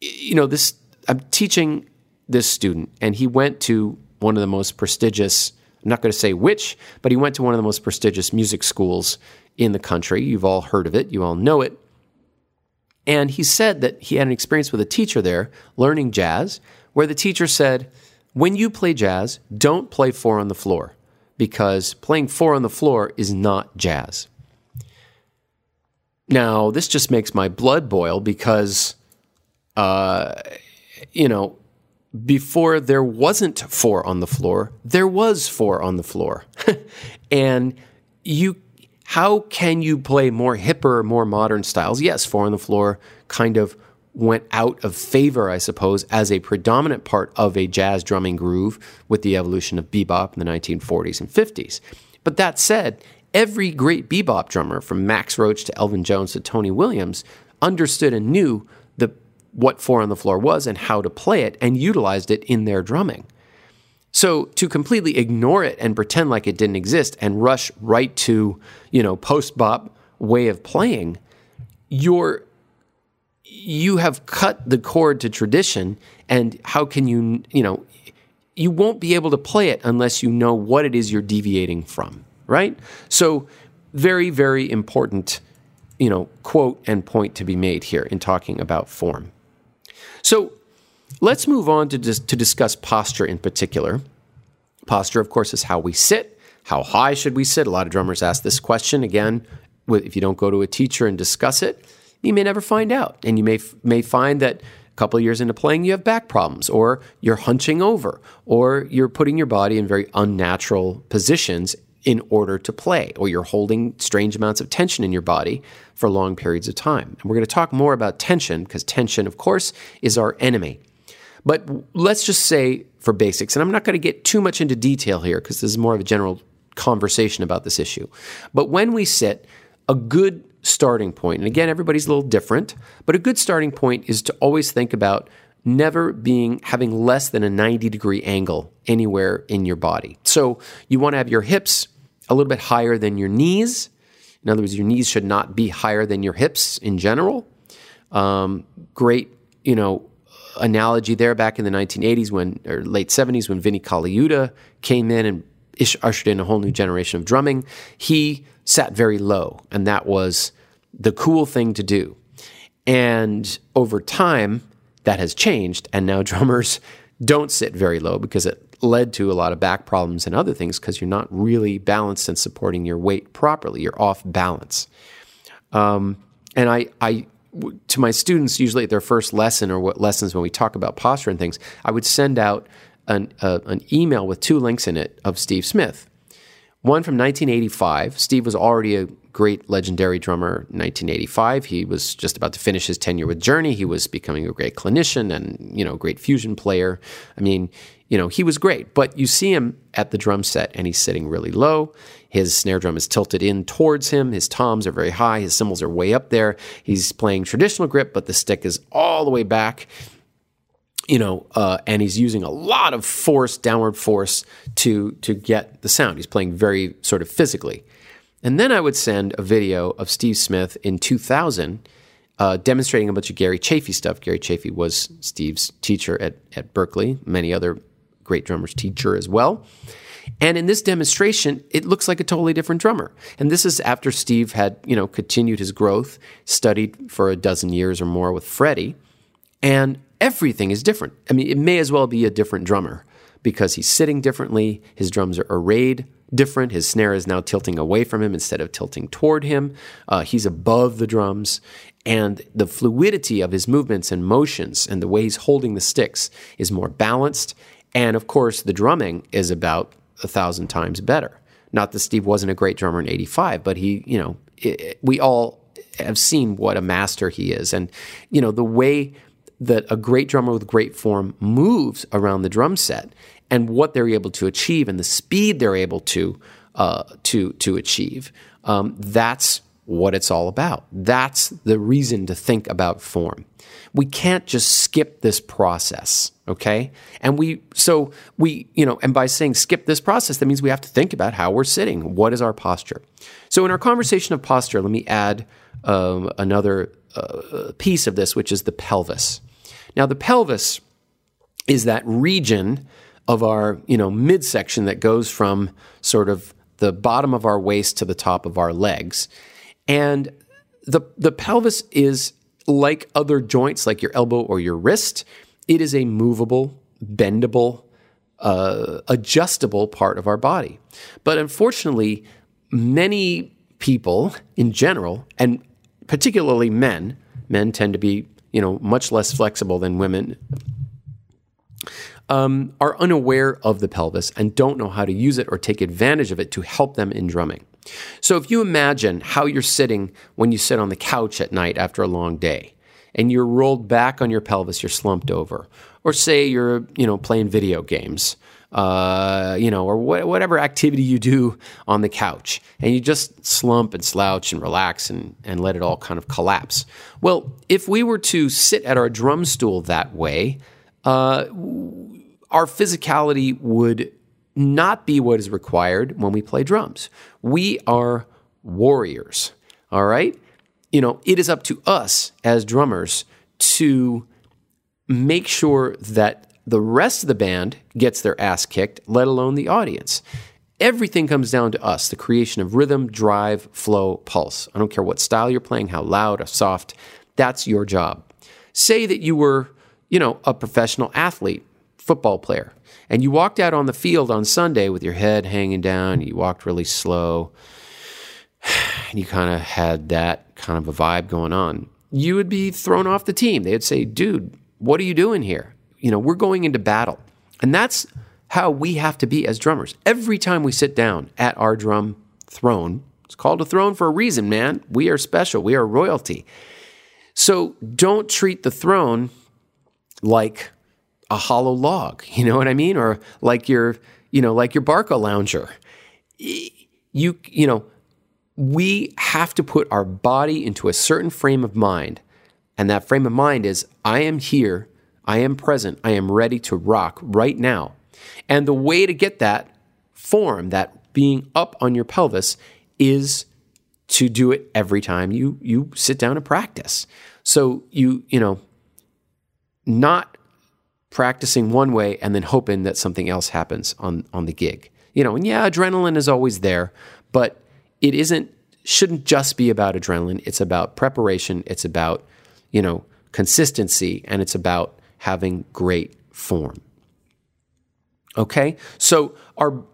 you know this i'm teaching this student and he went to one of the most prestigious i'm not going to say which but he went to one of the most prestigious music schools in the country. You've all heard of it. You all know it. And he said that he had an experience with a teacher there learning jazz where the teacher said, when you play jazz, don't play four on the floor because playing four on the floor is not jazz. Now, this just makes my blood boil because, uh, you know, before there wasn't four on the floor, there was four on the floor. and you, how can you play more hipper, more modern styles? Yes, four on the floor kind of went out of favor, I suppose, as a predominant part of a jazz drumming groove with the evolution of bebop in the 1940s and 50s. But that said, every great bebop drummer, from Max Roach to Elvin Jones to Tony Williams, understood and knew the, what four on the floor was and how to play it and utilized it in their drumming. So to completely ignore it and pretend like it didn't exist and rush right to, you know, post bop way of playing, you're you have cut the cord to tradition and how can you you know you won't be able to play it unless you know what it is you're deviating from right? So very very important you know quote and point to be made here in talking about form. So let's move on to dis- to discuss posture in particular. Posture of course is how we sit. How high should we sit? A lot of drummers ask this question. Again if you don't go to a teacher and discuss it you may never find out. And you may, may find that a couple of years into playing, you have back problems, or you're hunching over, or you're putting your body in very unnatural positions in order to play, or you're holding strange amounts of tension in your body for long periods of time. And we're going to talk more about tension because tension, of course, is our enemy. But let's just say for basics, and I'm not going to get too much into detail here because this is more of a general conversation about this issue. But when we sit, a good starting point, and again, everybody's a little different, but a good starting point is to always think about never being having less than a 90 degree angle anywhere in your body. So you want to have your hips a little bit higher than your knees. In other words, your knees should not be higher than your hips in general. Um, great, you know, analogy there back in the 1980s when or late 70s when Vinnie Colaiuta came in and ushered in a whole new generation of drumming. He sat very low, and that was the cool thing to do. And over time, that has changed, and now drummers don't sit very low because it led to a lot of back problems and other things because you're not really balanced and supporting your weight properly. You're off balance. Um, and I, I, to my students, usually at their first lesson or what lessons when we talk about posture and things, I would send out an, uh, an email with two links in it of Steve Smith. One from 1985. Steve was already a great legendary drummer in 1985. He was just about to finish his tenure with Journey. He was becoming a great clinician and, you know, great fusion player. I mean, you know, he was great. But you see him at the drum set and he's sitting really low. His snare drum is tilted in towards him. His toms are very high. His cymbals are way up there. He's playing traditional grip, but the stick is all the way back you know, uh, and he's using a lot of force, downward force, to to get the sound. He's playing very sort of physically. And then I would send a video of Steve Smith in 2000 uh, demonstrating a bunch of Gary Chaffee stuff. Gary Chaffee was Steve's teacher at, at Berklee, many other great drummers' teacher as well. And in this demonstration, it looks like a totally different drummer. And this is after Steve had, you know, continued his growth, studied for a dozen years or more with Freddie. And everything is different. I mean, it may as well be a different drummer because he's sitting differently, his drums are arrayed different, his snare is now tilting away from him instead of tilting toward him. Uh, he's above the drums, and the fluidity of his movements and motions and the way he's holding the sticks is more balanced. And of course, the drumming is about a thousand times better. Not that Steve wasn't a great drummer in 85, but he, you know, it, we all have seen what a master he is. And, you know, the way that a great drummer with great form moves around the drum set and what they're able to achieve and the speed they're able to uh, to to achieve. Um, that's what it's all about. That's the reason to think about form. We can't just skip this process, okay? And we, so we, you know, and by saying skip this process, that means we have to think about how we're sitting. What is our posture? So in our conversation of posture, let me add um, another uh, piece of this, which is the pelvis. Now, the pelvis is that region of our, you know, midsection that goes from sort of the bottom of our waist to the top of our legs. And the, the pelvis is like other joints, like your elbow or your wrist, it is a movable, bendable, uh, adjustable part of our body. But unfortunately, many people in general, and particularly men, men tend to be you know much less flexible than women um, are unaware of the pelvis and don't know how to use it or take advantage of it to help them in drumming. So if you imagine how you're sitting when you sit on the couch at night after a long day, and you're rolled back on your pelvis, you're slumped over, or say you're you know playing video games, uh, you know, or wh- whatever activity you do on the couch, and you just slump and slouch and relax and, and let it all kind of collapse. Well, if we were to sit at our drum stool that way, uh, our physicality would not be what is required when we play drums. We are warriors, all right? You know, it is up to us as drummers to make sure that the rest of the band gets their ass kicked, let alone the audience. Everything comes down to us the creation of rhythm, drive, flow, pulse. I don't care what style you're playing, how loud or soft, that's your job. Say that you were, you know, a professional athlete football player. And you walked out on the field on Sunday with your head hanging down, you walked really slow, and you kind of had that kind of a vibe going on. You would be thrown off the team. They would say, dude, what are you doing here? You know, we're going into battle. And that's how we have to be as drummers. Every time we sit down at our drum throne, it's called a throne for a reason, man. We are special, we are royalty. So don't treat the throne like a hollow log. You know what I mean? Or like your, you know, like your Barcalounger. You, you know, we have to put our body into a certain frame of mind. And that frame of mind is I am here, I am present, I am ready to rock right now. And the way to get that form, that being up on your pelvis, is to do it every time you you sit down to practice. So you, you know, not practicing one way and then hoping that something else happens on on the gig. You know, and yeah, adrenaline is always there, but it isn't shouldn't just be about adrenaline. It's about preparation, it's about, you know, consistency and it's about having great form. Okay? So our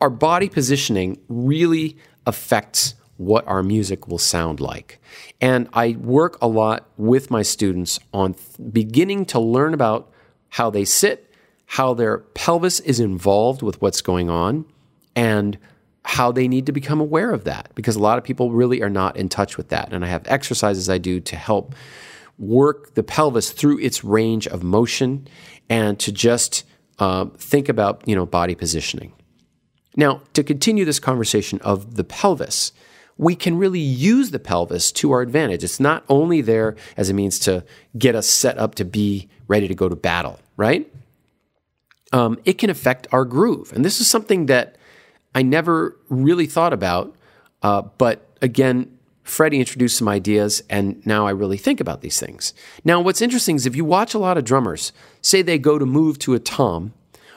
our body positioning really affects what our music will sound like. And I work a lot with my students on th- beginning to learn about how they sit, how their pelvis is involved with what's going on, and how they need to become aware of that because a lot of people really are not in touch with that. And I have exercises I do to help work the pelvis through its range of motion and to just uh, think about you know body positioning. Now, to continue this conversation of the pelvis, we can really use the pelvis to our advantage. It's not only there as a means to get us set up to be ready to go to battle, right? Um, it can affect our groove. And this is something that I never really thought about. Uh, but again, Freddie introduced some ideas, and now I really think about these things. Now, what's interesting is if you watch a lot of drummers, say they go to move to a tom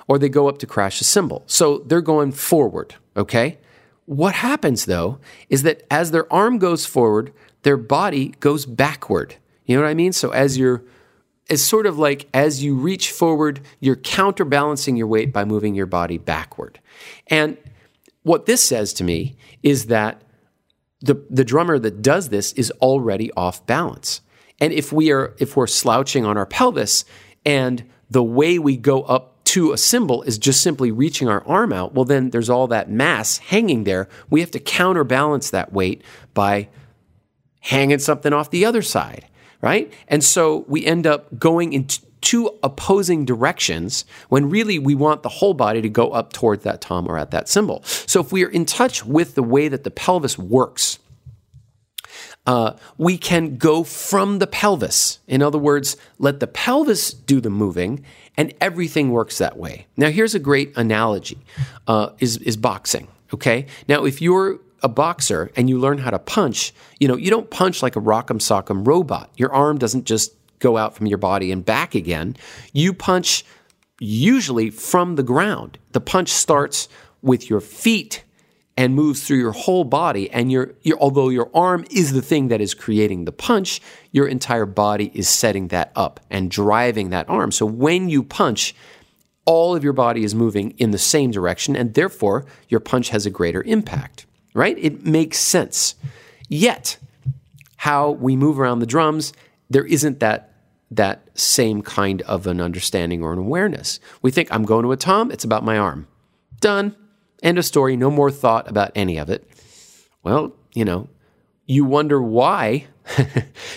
or they go up to crash a cymbal. So they're going forward, okay? What happens though is that as their arm goes forward, their body goes backward. You know what I mean? So as you're it's sort of like as you reach forward, you're counterbalancing your weight by moving your body backward. And what this says to me is that the, the drummer that does this is already off balance. And if we are if we're slouching on our pelvis and the way we go up to a cymbal is just simply reaching our arm out, well then there's all that mass hanging there. We have to counterbalance that weight by hanging something off the other side right? And so we end up going in two opposing directions when really we want the whole body to go up toward that tom or at that cymbal. So if we are in touch with the way that the pelvis works, Uh, we can go from the pelvis. In other words, let the pelvis do the moving, and everything works that way. Now, here's a great analogy: uh, is is boxing. Okay. Now, if you're a boxer and you learn how to punch, you know you don't punch like a rock'em sock'em robot. Your arm doesn't just go out from your body and back again. You punch usually from the ground. The punch starts with your feet and moves through your whole body. And your, your, although your arm is the thing that is creating the punch, your entire body is setting that up and driving that arm. So when you punch, all of your body is moving in the same direction, and therefore your punch has a greater impact, right? It makes sense. Yet, how we move around the drums, there isn't that that same kind of an understanding or an awareness. We think I'm going to a tom, it's about my arm. Done. End of story. No more thought about any of it. Well, you know, you wonder why.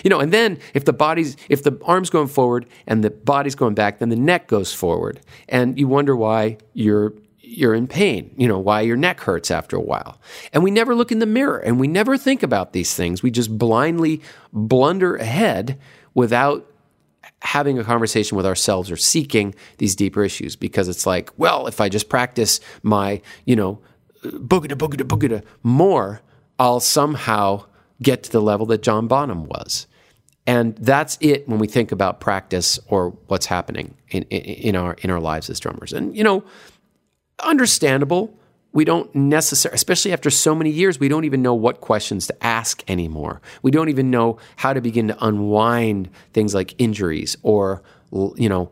you know, and then if the body's if the arm's going forward and the body's going back, then the neck goes forward. And you wonder why you're you're in pain, you know, why your neck hurts after a while. And we never look in the mirror and we never think about these things. We just blindly blunder ahead without having a conversation with ourselves or seeking these deeper issues because it's like, well, if I just practice my, you know, boogada, boogada, boogada more, I'll somehow get to the level that John Bonham was. And that's it when we think about practice or what's happening in, in, in our in our lives as drummers. And you know, understandable we don't necessarily, especially after so many years, we don't even know what questions to ask anymore. We don't even know how to begin to unwind things like injuries or, you know,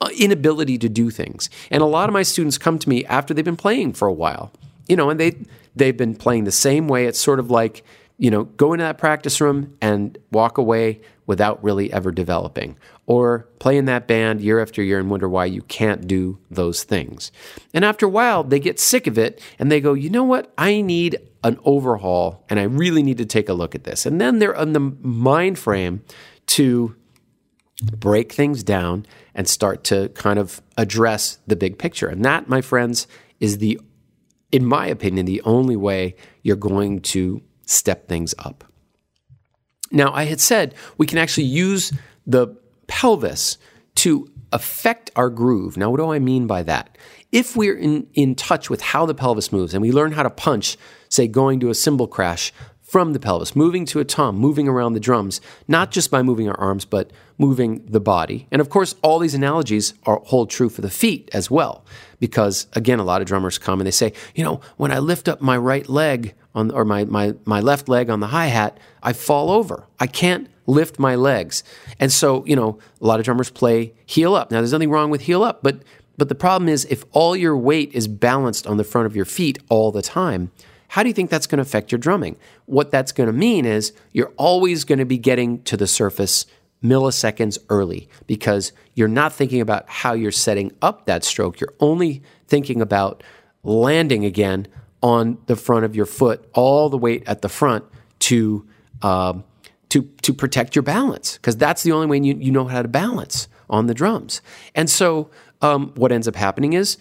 uh, inability to do things. And a lot of my students come to me after they've been playing for a while, you know, and they they've been playing the same way. It's sort of like, you know, go into that practice room and walk away without really ever developing or play in that band year after year and wonder why you can't do those things. And after a while, they get sick of it and they go, you know what? I need an overhaul and I really need to take a look at this. And then they're in the mind frame to break things down and start to kind of address the big picture. And that, my friends, is the, in my opinion, the only way you're going to step things up. Now, I had said we can actually use the pelvis to affect our groove. Now, what do I mean by that? If we're in, in touch with how the pelvis moves and we learn how to punch, say going to a cymbal crash from the pelvis, moving to a tom, moving around the drums, not just by moving our arms, but moving the body. And of course, all these analogies are, hold true for the feet as well. Because again, a lot of drummers come and they say, you know, when I lift up my right leg on, or my, my, my left leg on the hi hat, I fall over. I can't lift my legs. And so, you know, a lot of drummers play heel up. Now, there's nothing wrong with heel up, but but the problem is if all your weight is balanced on the front of your feet all the time, how do you think that's going to affect your drumming? What that's going to mean is you're always going to be getting to the surface milliseconds early because you're not thinking about how you're setting up that stroke. You're only thinking about landing again on the front of your foot, all the weight at the front to um, to to protect your balance because that's the only way you, you know how to balance on the drums. And so um, what ends up happening is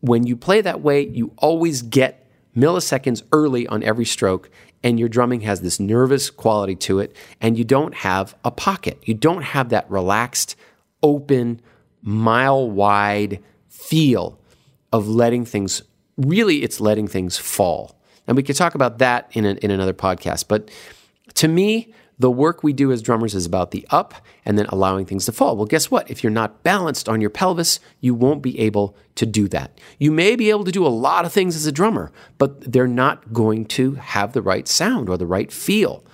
when you play that way, you always get milliseconds early on every stroke, and your drumming has this nervous quality to it, and you don't have a pocket. You don't have that relaxed, open, mile wide feel of letting things. Really, it's letting things fall. And we could talk about that in, in another podcast. But to me, the work we do as drummers is about the up and then allowing things to fall. Well, guess what? If you're not balanced on your pelvis, you won't be able to do that. You may be able to do a lot of things as a drummer, but they're not going to have the right sound or the right feel.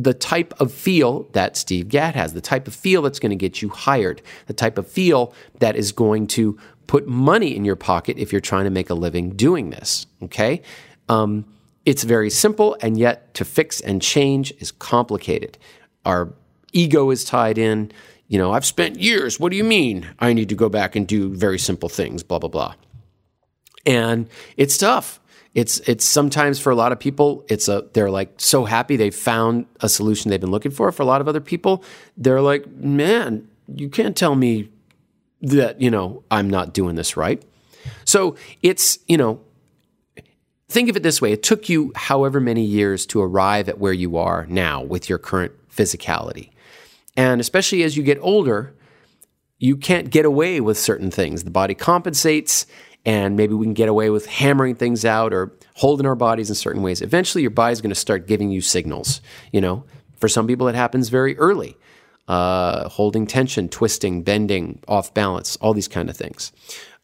The type of feel that Steve Gadd has, the type of feel that's going to get you hired, the type of feel that is going to put money in your pocket if you're trying to make a living doing this. Okay? Um, it's very simple, and yet to fix and change is complicated. Our ego is tied in. You know, I've spent years. What do you mean? I need to go back and do very simple things, blah, blah, blah. And it's tough. It's it's sometimes for a lot of people, it's a they're like so happy they found a solution they've been looking for. For a lot of other people, they're like, man, you can't tell me that, you know, I'm not doing this right. So it's, you know, think of it this way it took you however many years to arrive at where you are now with your current physicality. And especially as you get older, you can't get away with certain things. The body compensates, and maybe we can get away with hammering things out or holding our bodies in certain ways. Eventually, your body's going to start giving you signals. You know, for some people, it happens very early. Uh, holding tension, twisting, bending, off balance, all these kind of things.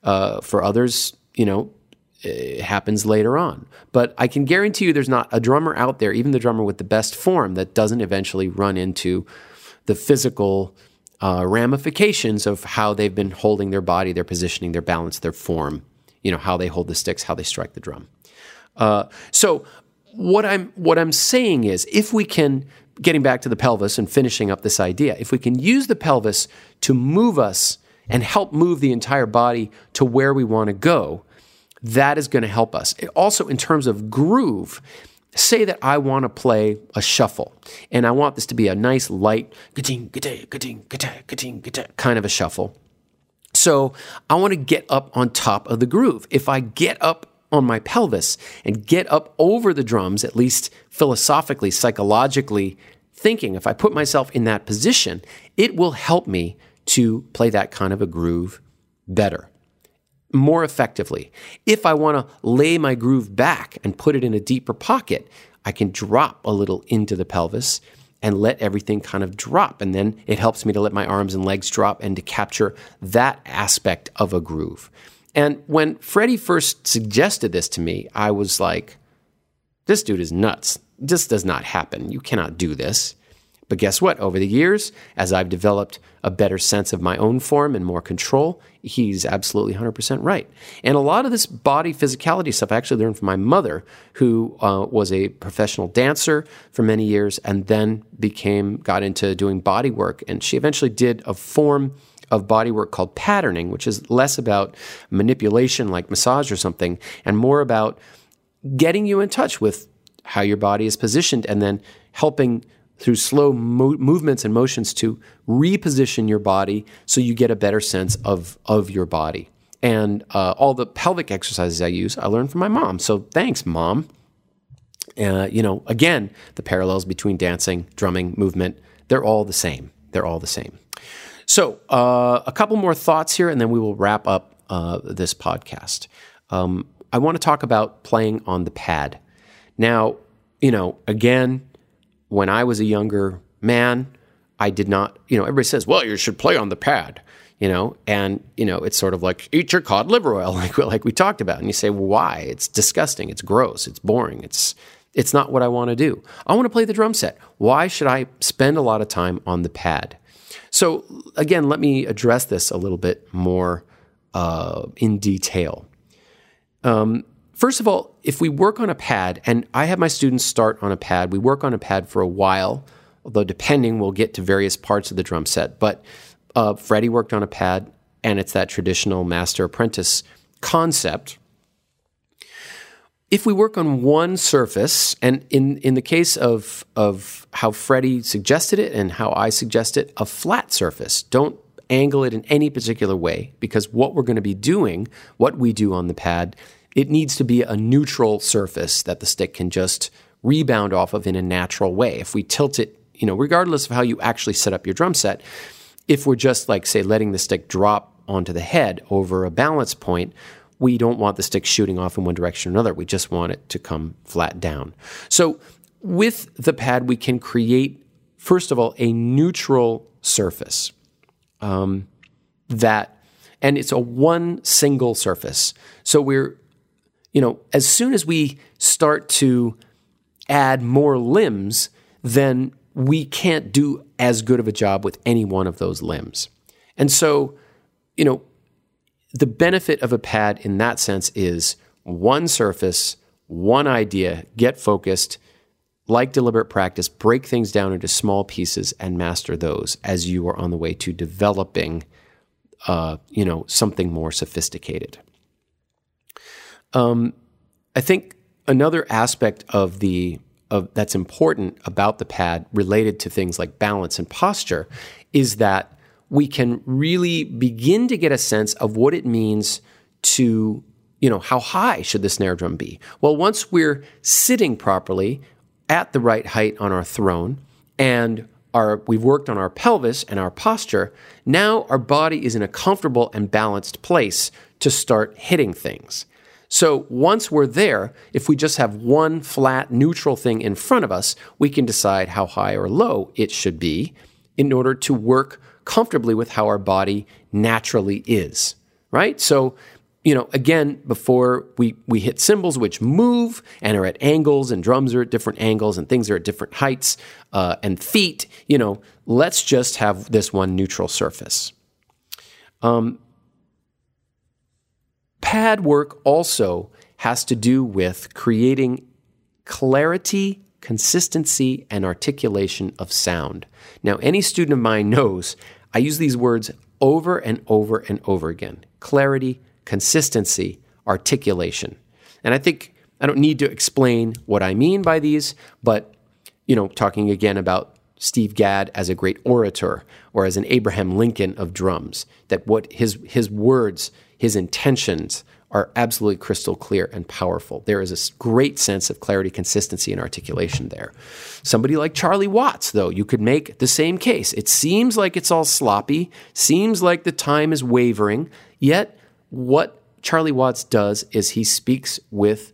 Uh, for others, you know, it happens later on. But I can guarantee you there's not a drummer out there, even the drummer with the best form, that doesn't eventually run into the physical uh, ramifications of how they've been holding their body, their positioning, their balance, their form, you know, how they hold the sticks, how they strike the drum. Uh, so what I'm what I'm saying is if we can getting back to the pelvis and finishing up this idea, if we can use the pelvis to move us and help move the entire body to where we want to go, that is going to help us. It also, in terms of groove, say that I want to play a shuffle and I want this to be a nice light kind of a shuffle. So I want to get up on top of the groove. If I get up on my pelvis and get up over the drums, at least philosophically, psychologically thinking, if I put myself in that position, it will help me to play that kind of a groove better more effectively. If I want to lay my groove back and put it in a deeper pocket, I can drop a little into the pelvis and let everything kind of drop. And then it helps me to let my arms and legs drop and to capture that aspect of a groove. And when Freddie first suggested this to me, I was like, this dude is nuts. This does not happen. You cannot do this. But guess what? Over the years, as I've developed a better sense of my own form and more control, he's absolutely 100% right. And a lot of this body physicality stuff I actually learned from my mother, who uh, was a professional dancer for many years and then became, got into doing body work. And she eventually did a form of body work called patterning, which is less about manipulation like massage or something, and more about getting you in touch with how your body is positioned and then helping through slow mo- movements and motions to reposition your body so you get a better sense of, of your body. And uh, all the pelvic exercises I use, I learned from my mom. So thanks, mom. Uh, you know, again, the parallels between dancing, drumming, movement, they're all the same. They're all the same. So, uh, a couple more thoughts here, and then we will wrap up uh, this podcast. Um, I want to talk about playing on the pad. Now, you know, again, when I was a younger man, I did not, you know, everybody says, well, you should play on the pad, you know, and, you know, it's sort of like eat your cod liver oil, like, like we talked about. And you say, well, why? It's disgusting. It's gross. It's boring. It's, it's not what I want to do. I want to play the drum set. Why should I spend a lot of time on the pad? So, again, let me address this a little bit more uh, in detail. Um, First of all, if we work on a pad, and I have my students start on a pad, we work on a pad for a while, although depending, we'll get to various parts of the drum set. But uh, Freddie worked on a pad, and it's that traditional master apprentice concept. If we work on one surface, and in, in the case of, of how Freddie suggested it and how I suggest it, a flat surface, don't angle it in any particular way because what we're going to be doing, what we do on the pad, it needs to be a neutral surface that the stick can just rebound off of in a natural way. If we tilt it, you know, regardless of how you actually set up your drum set, if we're just like, say, letting the stick drop onto the head over a balance point, we don't want the stick shooting off in one direction or another. We just want it to come flat down. So with the pad, we can create, first of all, a neutral surface um, that, and it's a one single surface. So we're you know, as soon as we start to add more limbs, then we can't do as good of a job with any one of those limbs. And so, you know, the benefit of a pad in that sense is one surface, one idea, get focused, like deliberate practice, break things down into small pieces and master those as you are on the way to developing, uh, you know, something more sophisticated. Um, I think another aspect of the of that's important about the pad related to things like balance and posture is that we can really begin to get a sense of what it means to you know, how high should the snare drum be? Well, once we're sitting properly at the right height on our throne and our, we've worked on our pelvis and our posture, now our body is in a comfortable and balanced place to start hitting things. So once we're there, if we just have one flat neutral thing in front of us, we can decide how high or low it should be in order to work comfortably with how our body naturally is, right? So you know, again, before we, we hit cymbals which move and are at angles, and drums are at different angles, and things are at different heights, uh, and feet, you know, let's just have this one neutral surface. Um, pad work also has to do with creating clarity, consistency, and articulation of sound. Now, any student of mine knows I use these words over and over and over again clarity, consistency, articulation. And I think I don't need to explain what I mean by these, but you know, talking again about Steve Gadd as a great orator or as an Abraham Lincoln of drums, that what his his words, his intentions are absolutely crystal clear and powerful. There is a great sense of clarity, consistency, and articulation there. Somebody like Charlie Watts, though, you could make the same case. It seems like it's all sloppy, seems like the time is wavering, yet what Charlie Watts does is he speaks with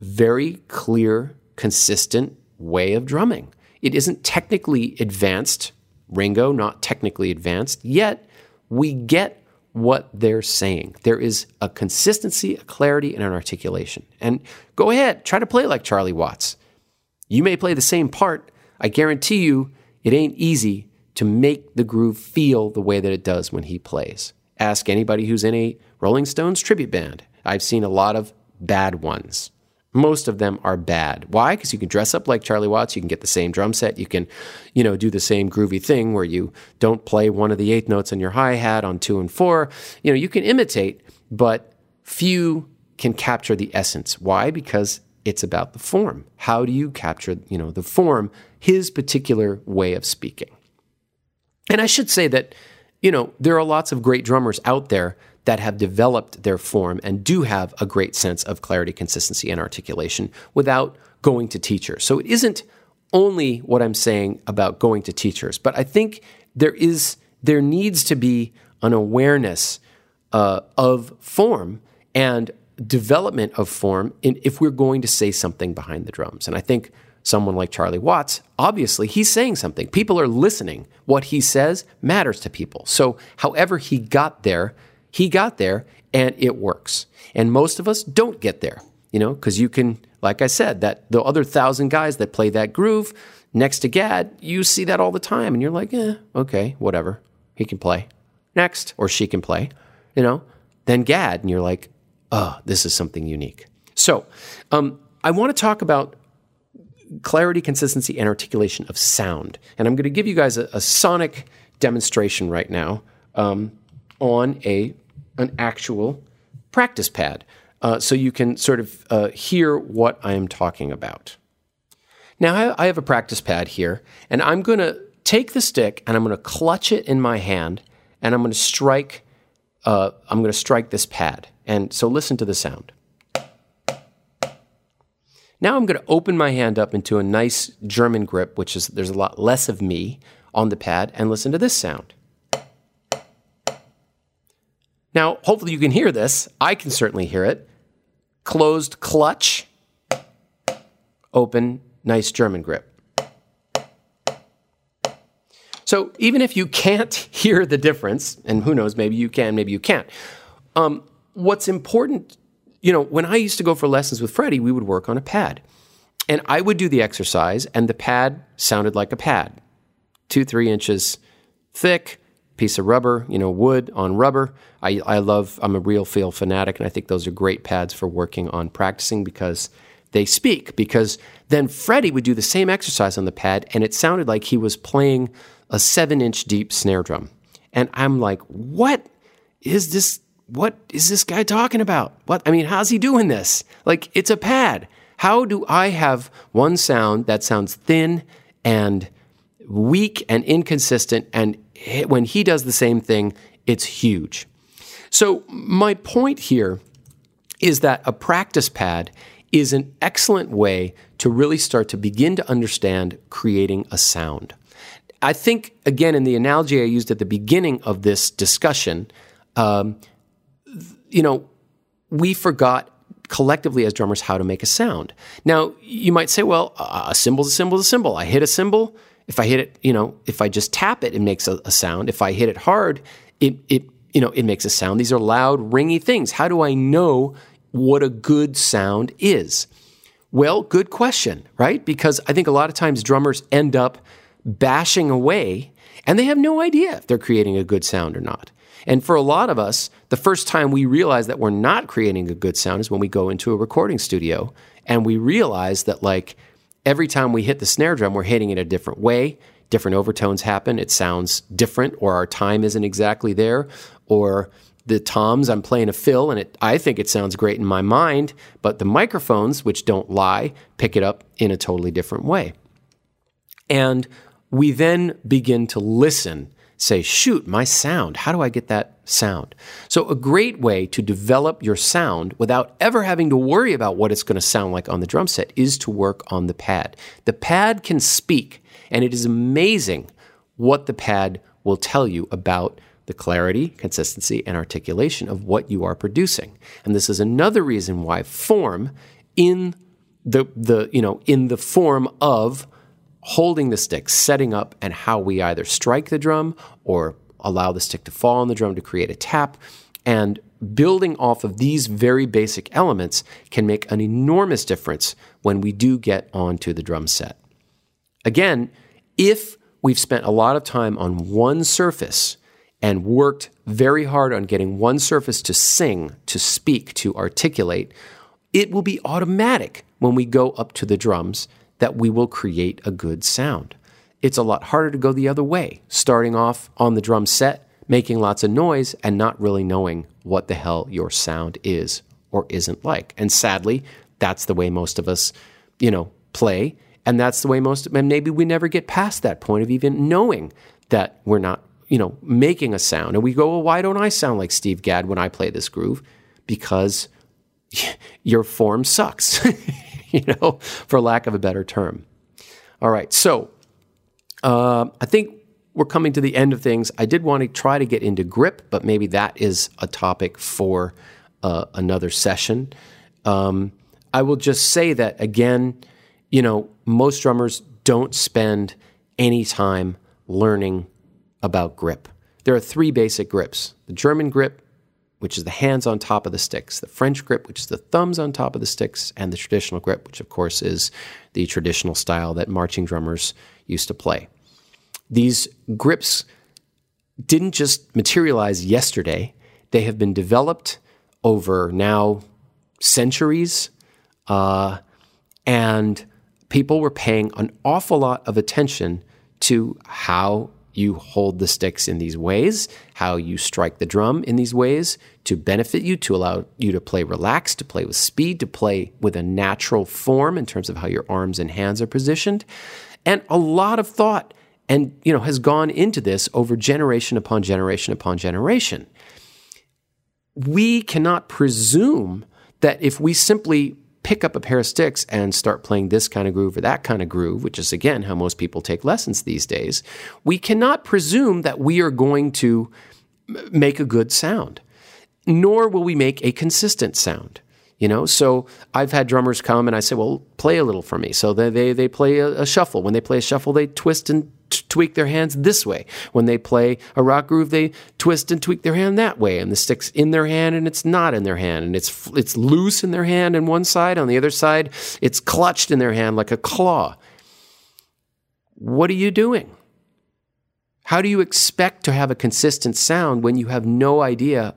very clear, consistent way of drumming. It isn't technically advanced, Ringo, not technically advanced, yet we get what they're saying. There is a consistency, a clarity, and an articulation. And go ahead, try to play like Charlie Watts. You may play the same part. I guarantee you, it ain't easy to make the groove feel the way that it does when he plays. Ask anybody who's in a Rolling Stones tribute band. I've seen a lot of bad ones. Most of them are bad. Why? Because you can dress up like Charlie Watts. You can get the same drum set. You can, you know, do the same groovy thing where you don't play one of the eighth notes on your hi hat on two and four. You know, you can imitate, but few can capture the essence. Why? Because it's about the form. How do you capture, you know, the form, his particular way of speaking? And I should say that, you know, there are lots of great drummers out there that have developed their form and do have a great sense of clarity, consistency, and articulation without going to teachers. So it isn't only what I'm saying about going to teachers, but I think there is there needs to be an awareness uh, of form and development of form in, if we're going to say something behind the drums. And I think someone like Charlie Watts, obviously he's saying something. People are listening. What he says matters to people. So however he got there he got there and it works. And most of us don't get there, you know, because you can, like I said, that the other thousand guys that play that groove next to Gadd, you see that all the time. And you're like, eh, okay, whatever. He can play. Next, or she can play, you know. Then Gadd. and you're like, oh, this is something unique. So um, I want to talk about clarity, consistency, and articulation of sound. And I'm going to give you guys a, a sonic demonstration right now um, on a an actual practice pad uh, so you can sort of uh, hear what I'm talking about. Now, I have a practice pad here, and I'm going to take the stick and I'm going to clutch it in my hand, and I'm going to strike. Uh, I'm going to strike this pad, and so listen to the sound. Now I'm going to open my hand up into a nice German grip, which is there's a lot less of me on the pad, and listen to this sound. Now, hopefully you can hear this. I can certainly hear it. Closed clutch, open, nice German grip. So even if you can't hear the difference, and who knows, maybe you can, maybe you can't. Um, what's important, you know, when I used to go for lessons with Freddie, we would work on a pad. And I would do the exercise, and the pad sounded like a pad two, three inches thick, piece of rubber, you know, wood on rubber. I, I love, I'm a real feel fanatic, and I think those are great pads for working on practicing because they speak. Because then Freddie would do the same exercise on the pad, and it sounded like he was playing a seven inch deep snare drum. And I'm like, what is this? What is this guy talking about? What? I mean, how's he doing this? Like, it's a pad. How do I have one sound that sounds thin and weak and inconsistent and when he does the same thing, it's huge. So, my point here is that a practice pad is an excellent way to really start to begin to understand creating a sound. I think, again, in the analogy I used at the beginning of this discussion, um, you know, we forgot collectively as drummers how to make a sound. Now, you might say, well, a cymbal's a symbol is a symbol. I hit a cymbal. If I hit it, you know, if I just tap it, it makes a, a sound. If I hit it hard, it, it, you know, it makes a sound. These are loud, ringy things. How do I know what a good sound is? Well, good question, right? Because I think a lot of times drummers end up bashing away and they have no idea if they're creating a good sound or not. And for a lot of us, the first time we realize that we're not creating a good sound is when we go into a recording studio and we realize that, like, every time we hit the snare drum, we're hitting it a different way. Different overtones happen. It sounds different, or our time isn't exactly there, or the toms i'm playing a fill and it, i think it sounds great in my mind but the microphones which don't lie pick it up in a totally different way and we then begin to listen say, shoot, my sound, how do I get that sound? So, a great way to develop your sound without ever having to worry about what it's going to sound like on the drum set is to work on the pad. The pad can speak, and it is amazing what the pad will tell you about the clarity, consistency, and articulation of what you are producing. And this is another reason why form in the, the you know in the form of holding the stick, setting up, and how we either strike the drum or allow the stick to fall on the drum to create a tap. And building off of these very basic elements can make an enormous difference when we do get onto the drum set. Again, if we've spent a lot of time on one surface and worked very hard on getting one surface to sing, to speak, to articulate, it will be automatic when we go up to the drums that we will create a good sound. It's a lot harder to go the other way, starting off on the drum set, making lots of noise, and not really knowing what the hell your sound is or isn't like. And sadly, that's the way most of us, you know, play. And that's the way most, and maybe we never get past that point of even knowing that we're not, you know, making a sound. And we go, well, why don't I sound like Steve Gadd when I play this groove? Because your form sucks. you know, for lack of a better term. All right, so uh, I think we're coming to the end of things. I did want to try to get into grip, but maybe that is a topic for uh, another session. Um, I will just say that again, you know, most drummers don't spend any time learning about grip. There are three basic grips the German grip, which is the hands on top of the sticks, the French grip, which is the thumbs on top of the sticks, and the traditional grip, which of course is the traditional style that marching drummers used to play. These grips didn't just materialize yesterday, they have been developed over now centuries, uh, and people were paying an awful lot of attention to how you hold the sticks in these ways, how you strike the drum in these ways to benefit you, to allow you to play relaxed, to play with speed, to play with a natural form in terms of how your arms and hands are positioned. And a lot of thought and you know has gone into this over generation upon generation upon generation. We cannot presume that if we simply pick up a pair of sticks and start playing this kind of groove or that kind of groove, which is again how most people take lessons these days, we cannot presume that we are going to make a good sound, nor will we make a consistent sound. You know, so I've had drummers come and I say, "Well, play a little for me." So they they, they play a, a shuffle. When they play a shuffle, they twist and tweak their hands this way. When they play a rock groove, they twist and tweak their hand that way, and the stick's in their hand and it's not in their hand, and it's it's loose in their hand on one side, on the other side, it's clutched in their hand like a claw. What are you doing? How do you expect to have a consistent sound when you have no idea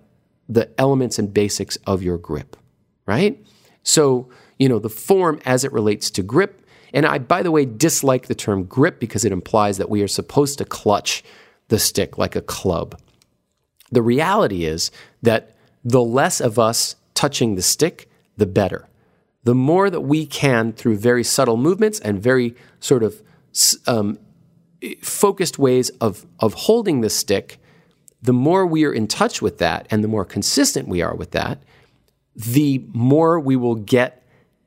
the elements and basics of your grip, right? So, you know, the form as it relates to grip and I, by the way, dislike the term grip because it implies that we are supposed to clutch the stick like a club. The reality is that the less of us touching the stick, the better. The more that we can, through very subtle movements and very sort of um, focused ways of, of holding the stick, the more we are in touch with that and the more consistent we are with that, the more we will get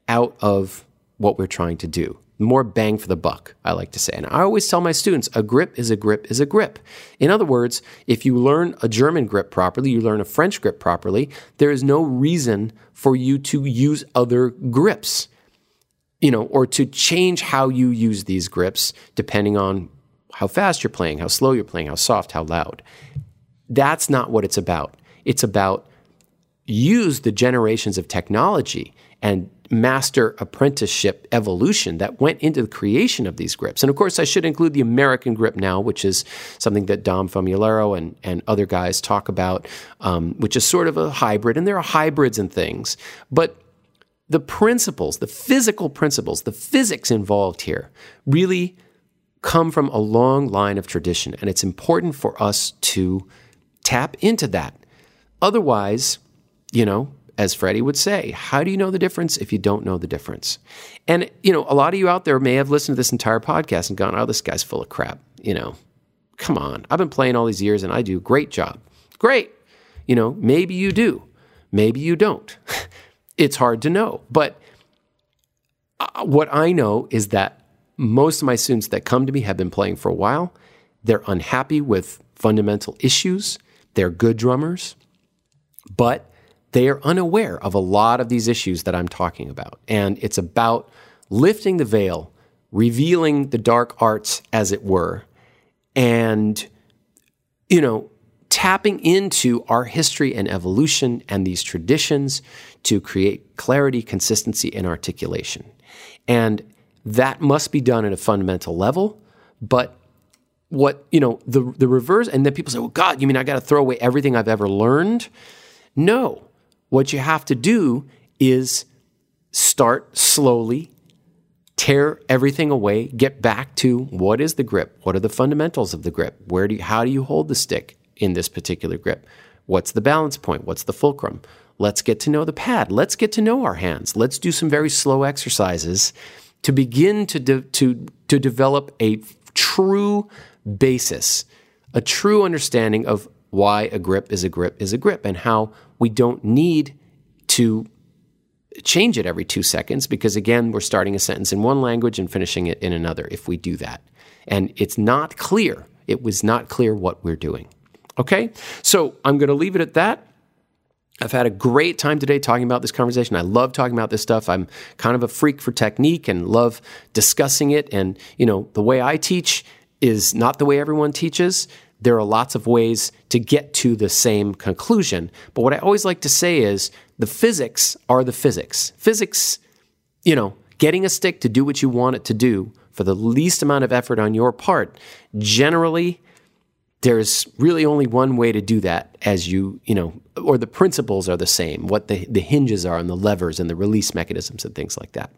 out of what we're trying to do. More bang for the buck, I like to say. And I always tell my students a grip is a grip is a grip. In other words, if you learn a German grip properly, you learn a French grip properly, there is no reason for you to use other grips, you know, or to change how you use these grips depending on how fast you're playing, how slow you're playing, how soft, how loud. That's not what it's about. It's about use the generations of technology and master apprenticeship evolution that went into the creation of these grips. And of course, I should include the American grip now, which is something that Dom Famularo and, and other guys talk about, um, which is sort of a hybrid. And there are hybrids and things. But the principles, the physical principles, the physics involved here really come from a long line of tradition. And it's important for us to tap into that. Otherwise, you know, as Freddie would say, how do you know the difference if you don't know the difference? And, you know, a lot of you out there may have listened to this entire podcast and gone, oh, this guy's full of crap. You know, come on. I've been playing all these years and I do great job. Great. You know, maybe you do. Maybe you don't. it's hard to know. But uh, what I know is that most of my students that come to me have been playing for a while. They're unhappy with fundamental issues. They're good drummers, but they are unaware of a lot of these issues that I'm talking about. And it's about lifting the veil, revealing the dark arts, as it were, and, you know, tapping into our history and evolution and these traditions to create clarity, consistency, and articulation. And that must be done at a fundamental level. But what, you know, the, the reverse, and then people say, well, God, you mean I got to throw away everything I've ever learned? No. What you have to do is start slowly, tear everything away, get back to what is the grip? What are the fundamentals of the grip? Where do you, how do you hold the stick in this particular grip? What's the balance point? What's the fulcrum? Let's get to know the pad. Let's get to know our hands. Let's do some very slow exercises to begin to, de- to, to develop a true basis, a true understanding of why a grip is a grip is a grip and how we don't need to change it every two seconds because, again, we're starting a sentence in one language and finishing it in another if we do that. And it's not clear. It was not clear what we're doing. Okay? So I'm going to leave it at that. I've had a great time today talking about this conversation. I love talking about this stuff. I'm kind of a freak for technique and love discussing it. And, you know, the way I teach is not the way everyone teaches. There are lots of ways to get to the same conclusion. But what I always like to say is the physics are the physics. Physics, you know, getting a stick to do what you want it to do for the least amount of effort on your part generally there's really only one way to do that as you you know or the principles are the same what the, the hinges are and the levers and the release mechanisms and things like that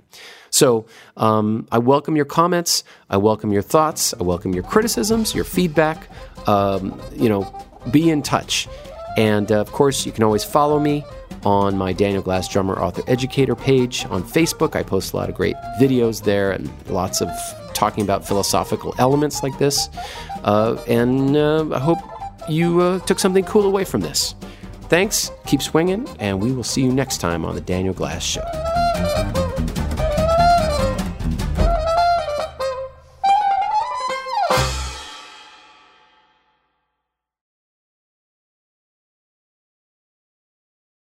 so um, i welcome your comments i welcome your thoughts i welcome your criticisms your feedback um, you know be in touch and uh, of course you can always follow me on my Daniel Glass Drummer Author Educator page on Facebook. I post a lot of great videos there and lots of talking about philosophical elements like this. Uh, and uh, I hope you uh, took something cool away from this. Thanks, keep swinging, and we will see you next time on The Daniel Glass Show.